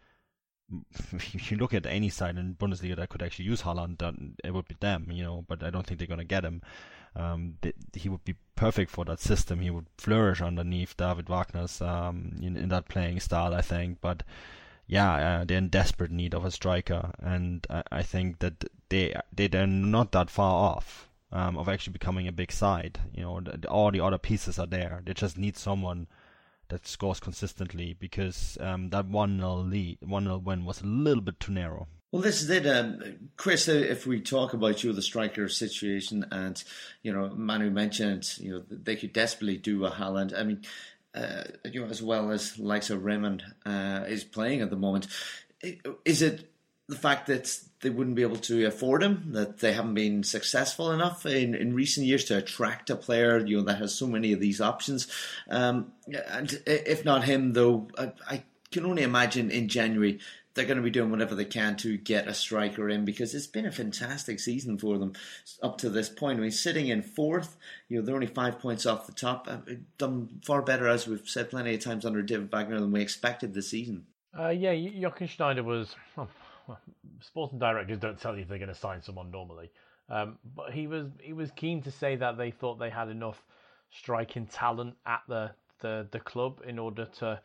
Speaker 6: If you look at any side in Bundesliga that could actually use Haaland, it would be them, you know. But I don't think they're gonna get him. Um, they, he would be perfect for that system. He would flourish underneath David Wagner's um, in, in that playing style, I think. But yeah, uh, they're in desperate need of a striker, and I, I think that they they they're not that far off um, of actually becoming a big side. You know, the, all the other pieces are there. They just need someone that scores consistently because um, that one 0 lead, one 0 win was a little bit too narrow.
Speaker 4: Well, this is it, um, Chris. Uh, if we talk about you, the striker situation, and you know, Manu mentioned, you know, they could desperately do a Haaland. I mean, uh, you know, as well as of Raman uh, is playing at the moment. Is it the fact that they wouldn't be able to afford him, that they haven't been successful enough in, in recent years to attract a player, you know, that has so many of these options. Um, and if not him, though, I, I can only imagine in January they're going to be doing whatever they can to get a striker in because it's been a fantastic season for them up to this point. I mean, sitting in fourth, you know, they're only five points off the top. Uh, done far better, as we've said plenty of times under David Wagner, than we expected this season.
Speaker 5: Uh, yeah, Jochen Schneider was. sporting directors don't tell you if they're going to sign someone normally. Um, but he was he was keen to say that they thought they had enough striking talent at the, the, the club in order to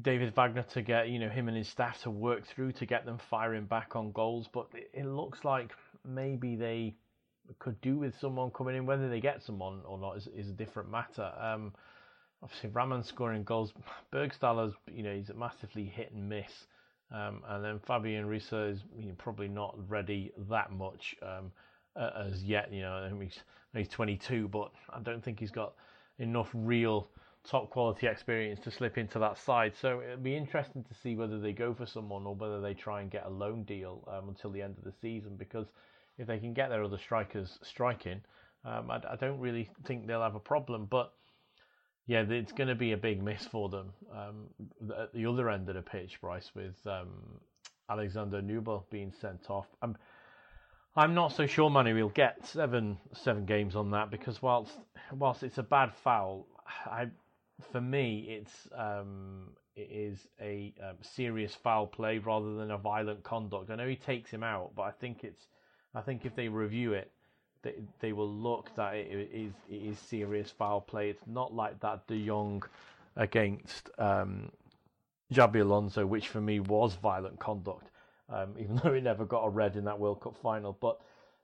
Speaker 5: David Wagner to get you know him and his staff to work through to get them firing back on goals. But it, it looks like maybe they could do with someone coming in. Whether they get someone or not is, is a different matter. Um, obviously, Raman scoring goals. Burgstaller, you know, he's massively hit and miss. Um, and then Fabian Reese is you know, probably not ready that much um, uh, as yet. You know, he's, he's 22, but I don't think he's got enough real top quality experience to slip into that side. So it'll be interesting to see whether they go for someone or whether they try and get a loan deal um, until the end of the season because if they can get their other strikers striking, um, I, I, don't really think they'll have a problem. But yeah, it's going to be a big miss for them um, at the other end of the pitch, Bryce, with um, Alexander Nübel being sent off. I'm, I'm not so sure Manu will get seven seven games on that because whilst whilst it's a bad foul, I for me it's um, it is a um, serious foul play rather than a violent conduct. I know he takes him out, but I think it's I think if they review it, they, they will look that it is it is serious foul play. It's not like that De Jong against um, Alonso, which for me was violent conduct, um, even though he never got a red in that World Cup final. But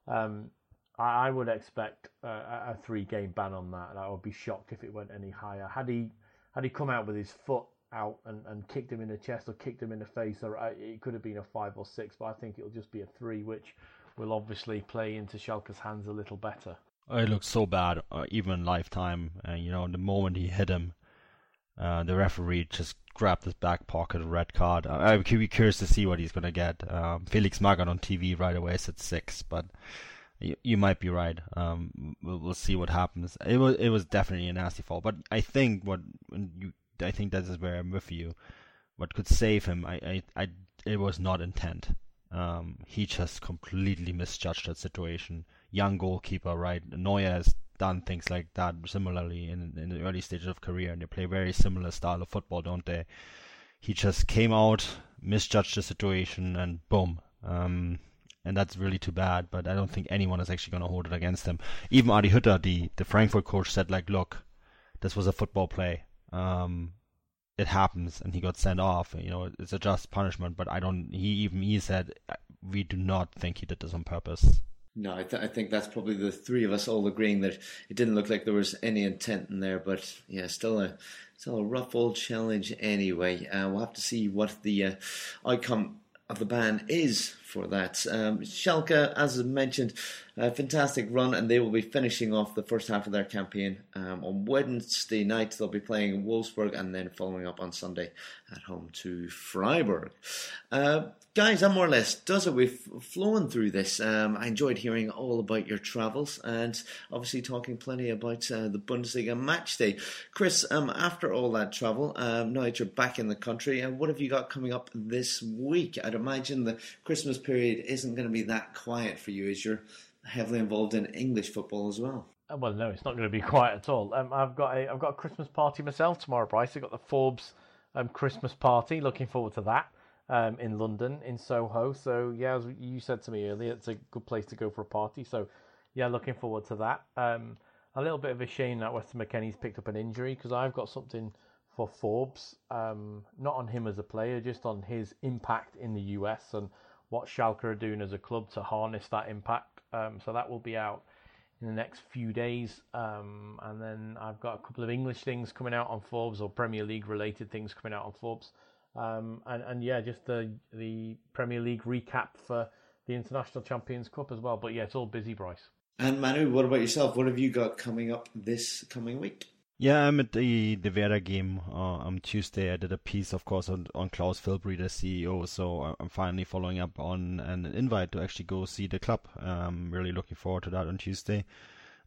Speaker 5: um, I, I, would expect a, a three game ban on that, and I would be shocked if it went any higher. Had he had he come out with his foot out and, and kicked him in the chest or kicked him in the face, or uh, it could have been a five or six, but I think it'll just be a three, which will obviously play into Schalke's hands a little better.
Speaker 6: Oh, it looked so bad, uh, even in lifetime. And uh, you know, the moment he hit him, uh, the referee just grabbed his back pocket, red card. Uh, I would be curious to see what he's going to get. Um, Felix Magath on TV right away said six, but you, you might be right. Um, we'll, we'll, see what happens. It was it was definitely a nasty fall, but I think what you I think that is where I'm with you. What could save him? I I, I it was not intent. Um, he just completely misjudged that situation. Young goalkeeper, right? Neuer has done things like that similarly in in the early stages of career, and they play very similar style of football, don't they? He just came out, misjudged the situation, and boom. Um, and that's really too bad. But I don't think anyone is actually going to hold it against him. Even Adi Hütter, the the Frankfurt coach, said like, "Look, this was a football play. Um, it happens and he got sent off. You know, it's a just punishment. But I don't. He even he said we do not think he did this on purpose.
Speaker 4: No, I, th- I, think that's probably the three of us all agreeing that it didn't look like there was any intent in there. But yeah, still a still a rough old challenge anyway. Uh, we'll have to see what the uh, outcome of the ban is for that. Um, Schalke, as mentioned, a fantastic run, and they will be finishing off the first half of their campaign um, on Wednesday night. They'll be playing Wolfsburg and then following up on Sunday at home to Freiburg. Uh, guys, that more or less does it. We've flown through this. Um, I enjoyed hearing all about your travels and obviously talking plenty about uh, the Bundesliga match day. Chris, um, after all that travel, um, now that you're back in the country, uh, what have you got coming up this week? I'd imagine the Christmas period isn't going to be that quiet for you as you're heavily involved in English football as well.
Speaker 5: Uh, well, no, it's not going to be quiet at all. Um, I've got a I've got a Christmas party myself tomorrow, Bryce. I've got the Forbes um, Christmas party. Looking forward to that um, in London, in Soho. So yeah, as you said to me earlier, it's a good place to go for a party. So yeah, looking forward to that. Um, a little bit of a shame that Weston McKennie's picked up an injury because I've got something for Forbes, um, not on him as a player, just on his impact in the US and what Schalke are doing as a club to harness that impact. Um, so that will be out in the next few days. Um, and then I've got a couple of English things coming out on Forbes or Premier League related things coming out on Forbes. Um, and, and yeah, just the the Premier League recap for the International Champions Cup as well. But yeah, it's all busy, Bryce.
Speaker 4: And Manu, what about yourself? What have you got coming up this coming week?
Speaker 6: Yeah, I'm at the the Werder game uh, on Tuesday. I did a piece, of course, on, on Klaus Filbry, the CEO. So I'm finally following up on an invite to actually go see the club. I'm really looking forward to that on Tuesday.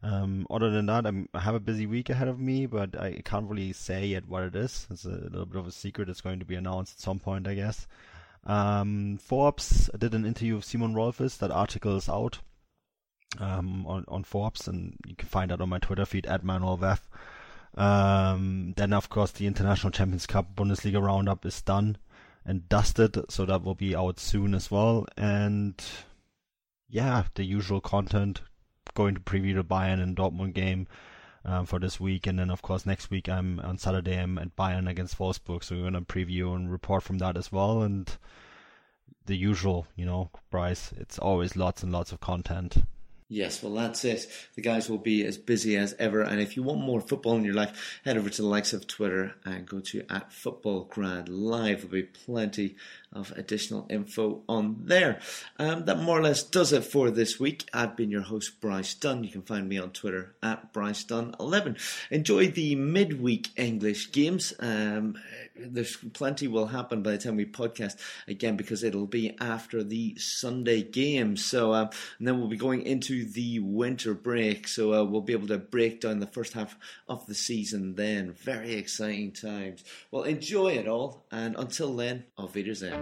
Speaker 6: Um, other than that, I'm, i have a busy week ahead of me, but I can't really say yet what it is. It's a little bit of a secret. It's going to be announced at some point, I guess. Um, Forbes did an interview with Simon Rolfes. That article is out um, on, on Forbes, and you can find that on my Twitter feed at ManuelVeth. Um, then, of course, the International Champions Cup Bundesliga roundup is done and dusted, so that will be out soon as well. And yeah, the usual content going to preview the Bayern and Dortmund game um, for this week, and then of course next week I'm on Saturday I'm at Bayern against Wolfsburg, so we're gonna preview and report from that as well, and the usual, you know, Bryce. It's always lots and lots of content.
Speaker 4: Yes, well, that's it. The guys will be as busy as ever. And if you want more football in your life, head over to the likes of Twitter and go to at Futbolgrad Live. There'll be plenty of additional info on there. Um, that more or less does it for this week. I've been your host, Bryce Dunn. You can find me on Twitter at Bryce Dunn11. Enjoy the midweek English games. Um, there's plenty will happen by the time we podcast again because it'll be after the Sunday game. So, uh, and then we'll be going into the winter break. So uh, we'll be able to break down the first half of the season then. Very exciting times. Well, enjoy it all, and until then, auf Wiedersehen.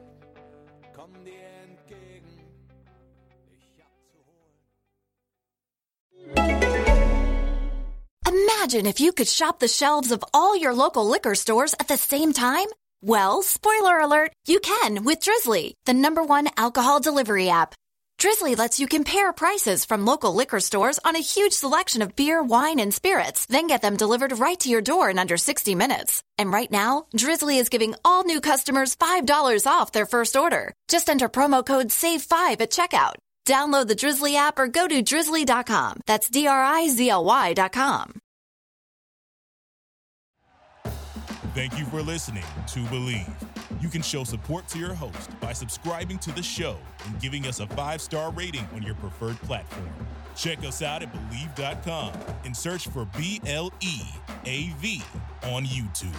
Speaker 2: Imagine if you could shop the shelves of all your local liquor stores at the same time. Well, spoiler alert, you can with Drizzly, the number one alcohol delivery app. Drizzly lets you compare prices from local liquor stores on a huge selection of beer, wine, and spirits, then get them delivered right to your door in under 60 minutes. And right now, Drizzly is giving all new customers $5 off their first order. Just enter promo code SAVE5 at checkout. Download the Drizzly app or go to drizzly.com. That's D R I Z L Y.com.
Speaker 1: Thank you for listening to Bleav. You can show support to your host by subscribing to the show and giving us a five star rating on your preferred platform. Check us out at Bleav.com and search for B L E A V on YouTube.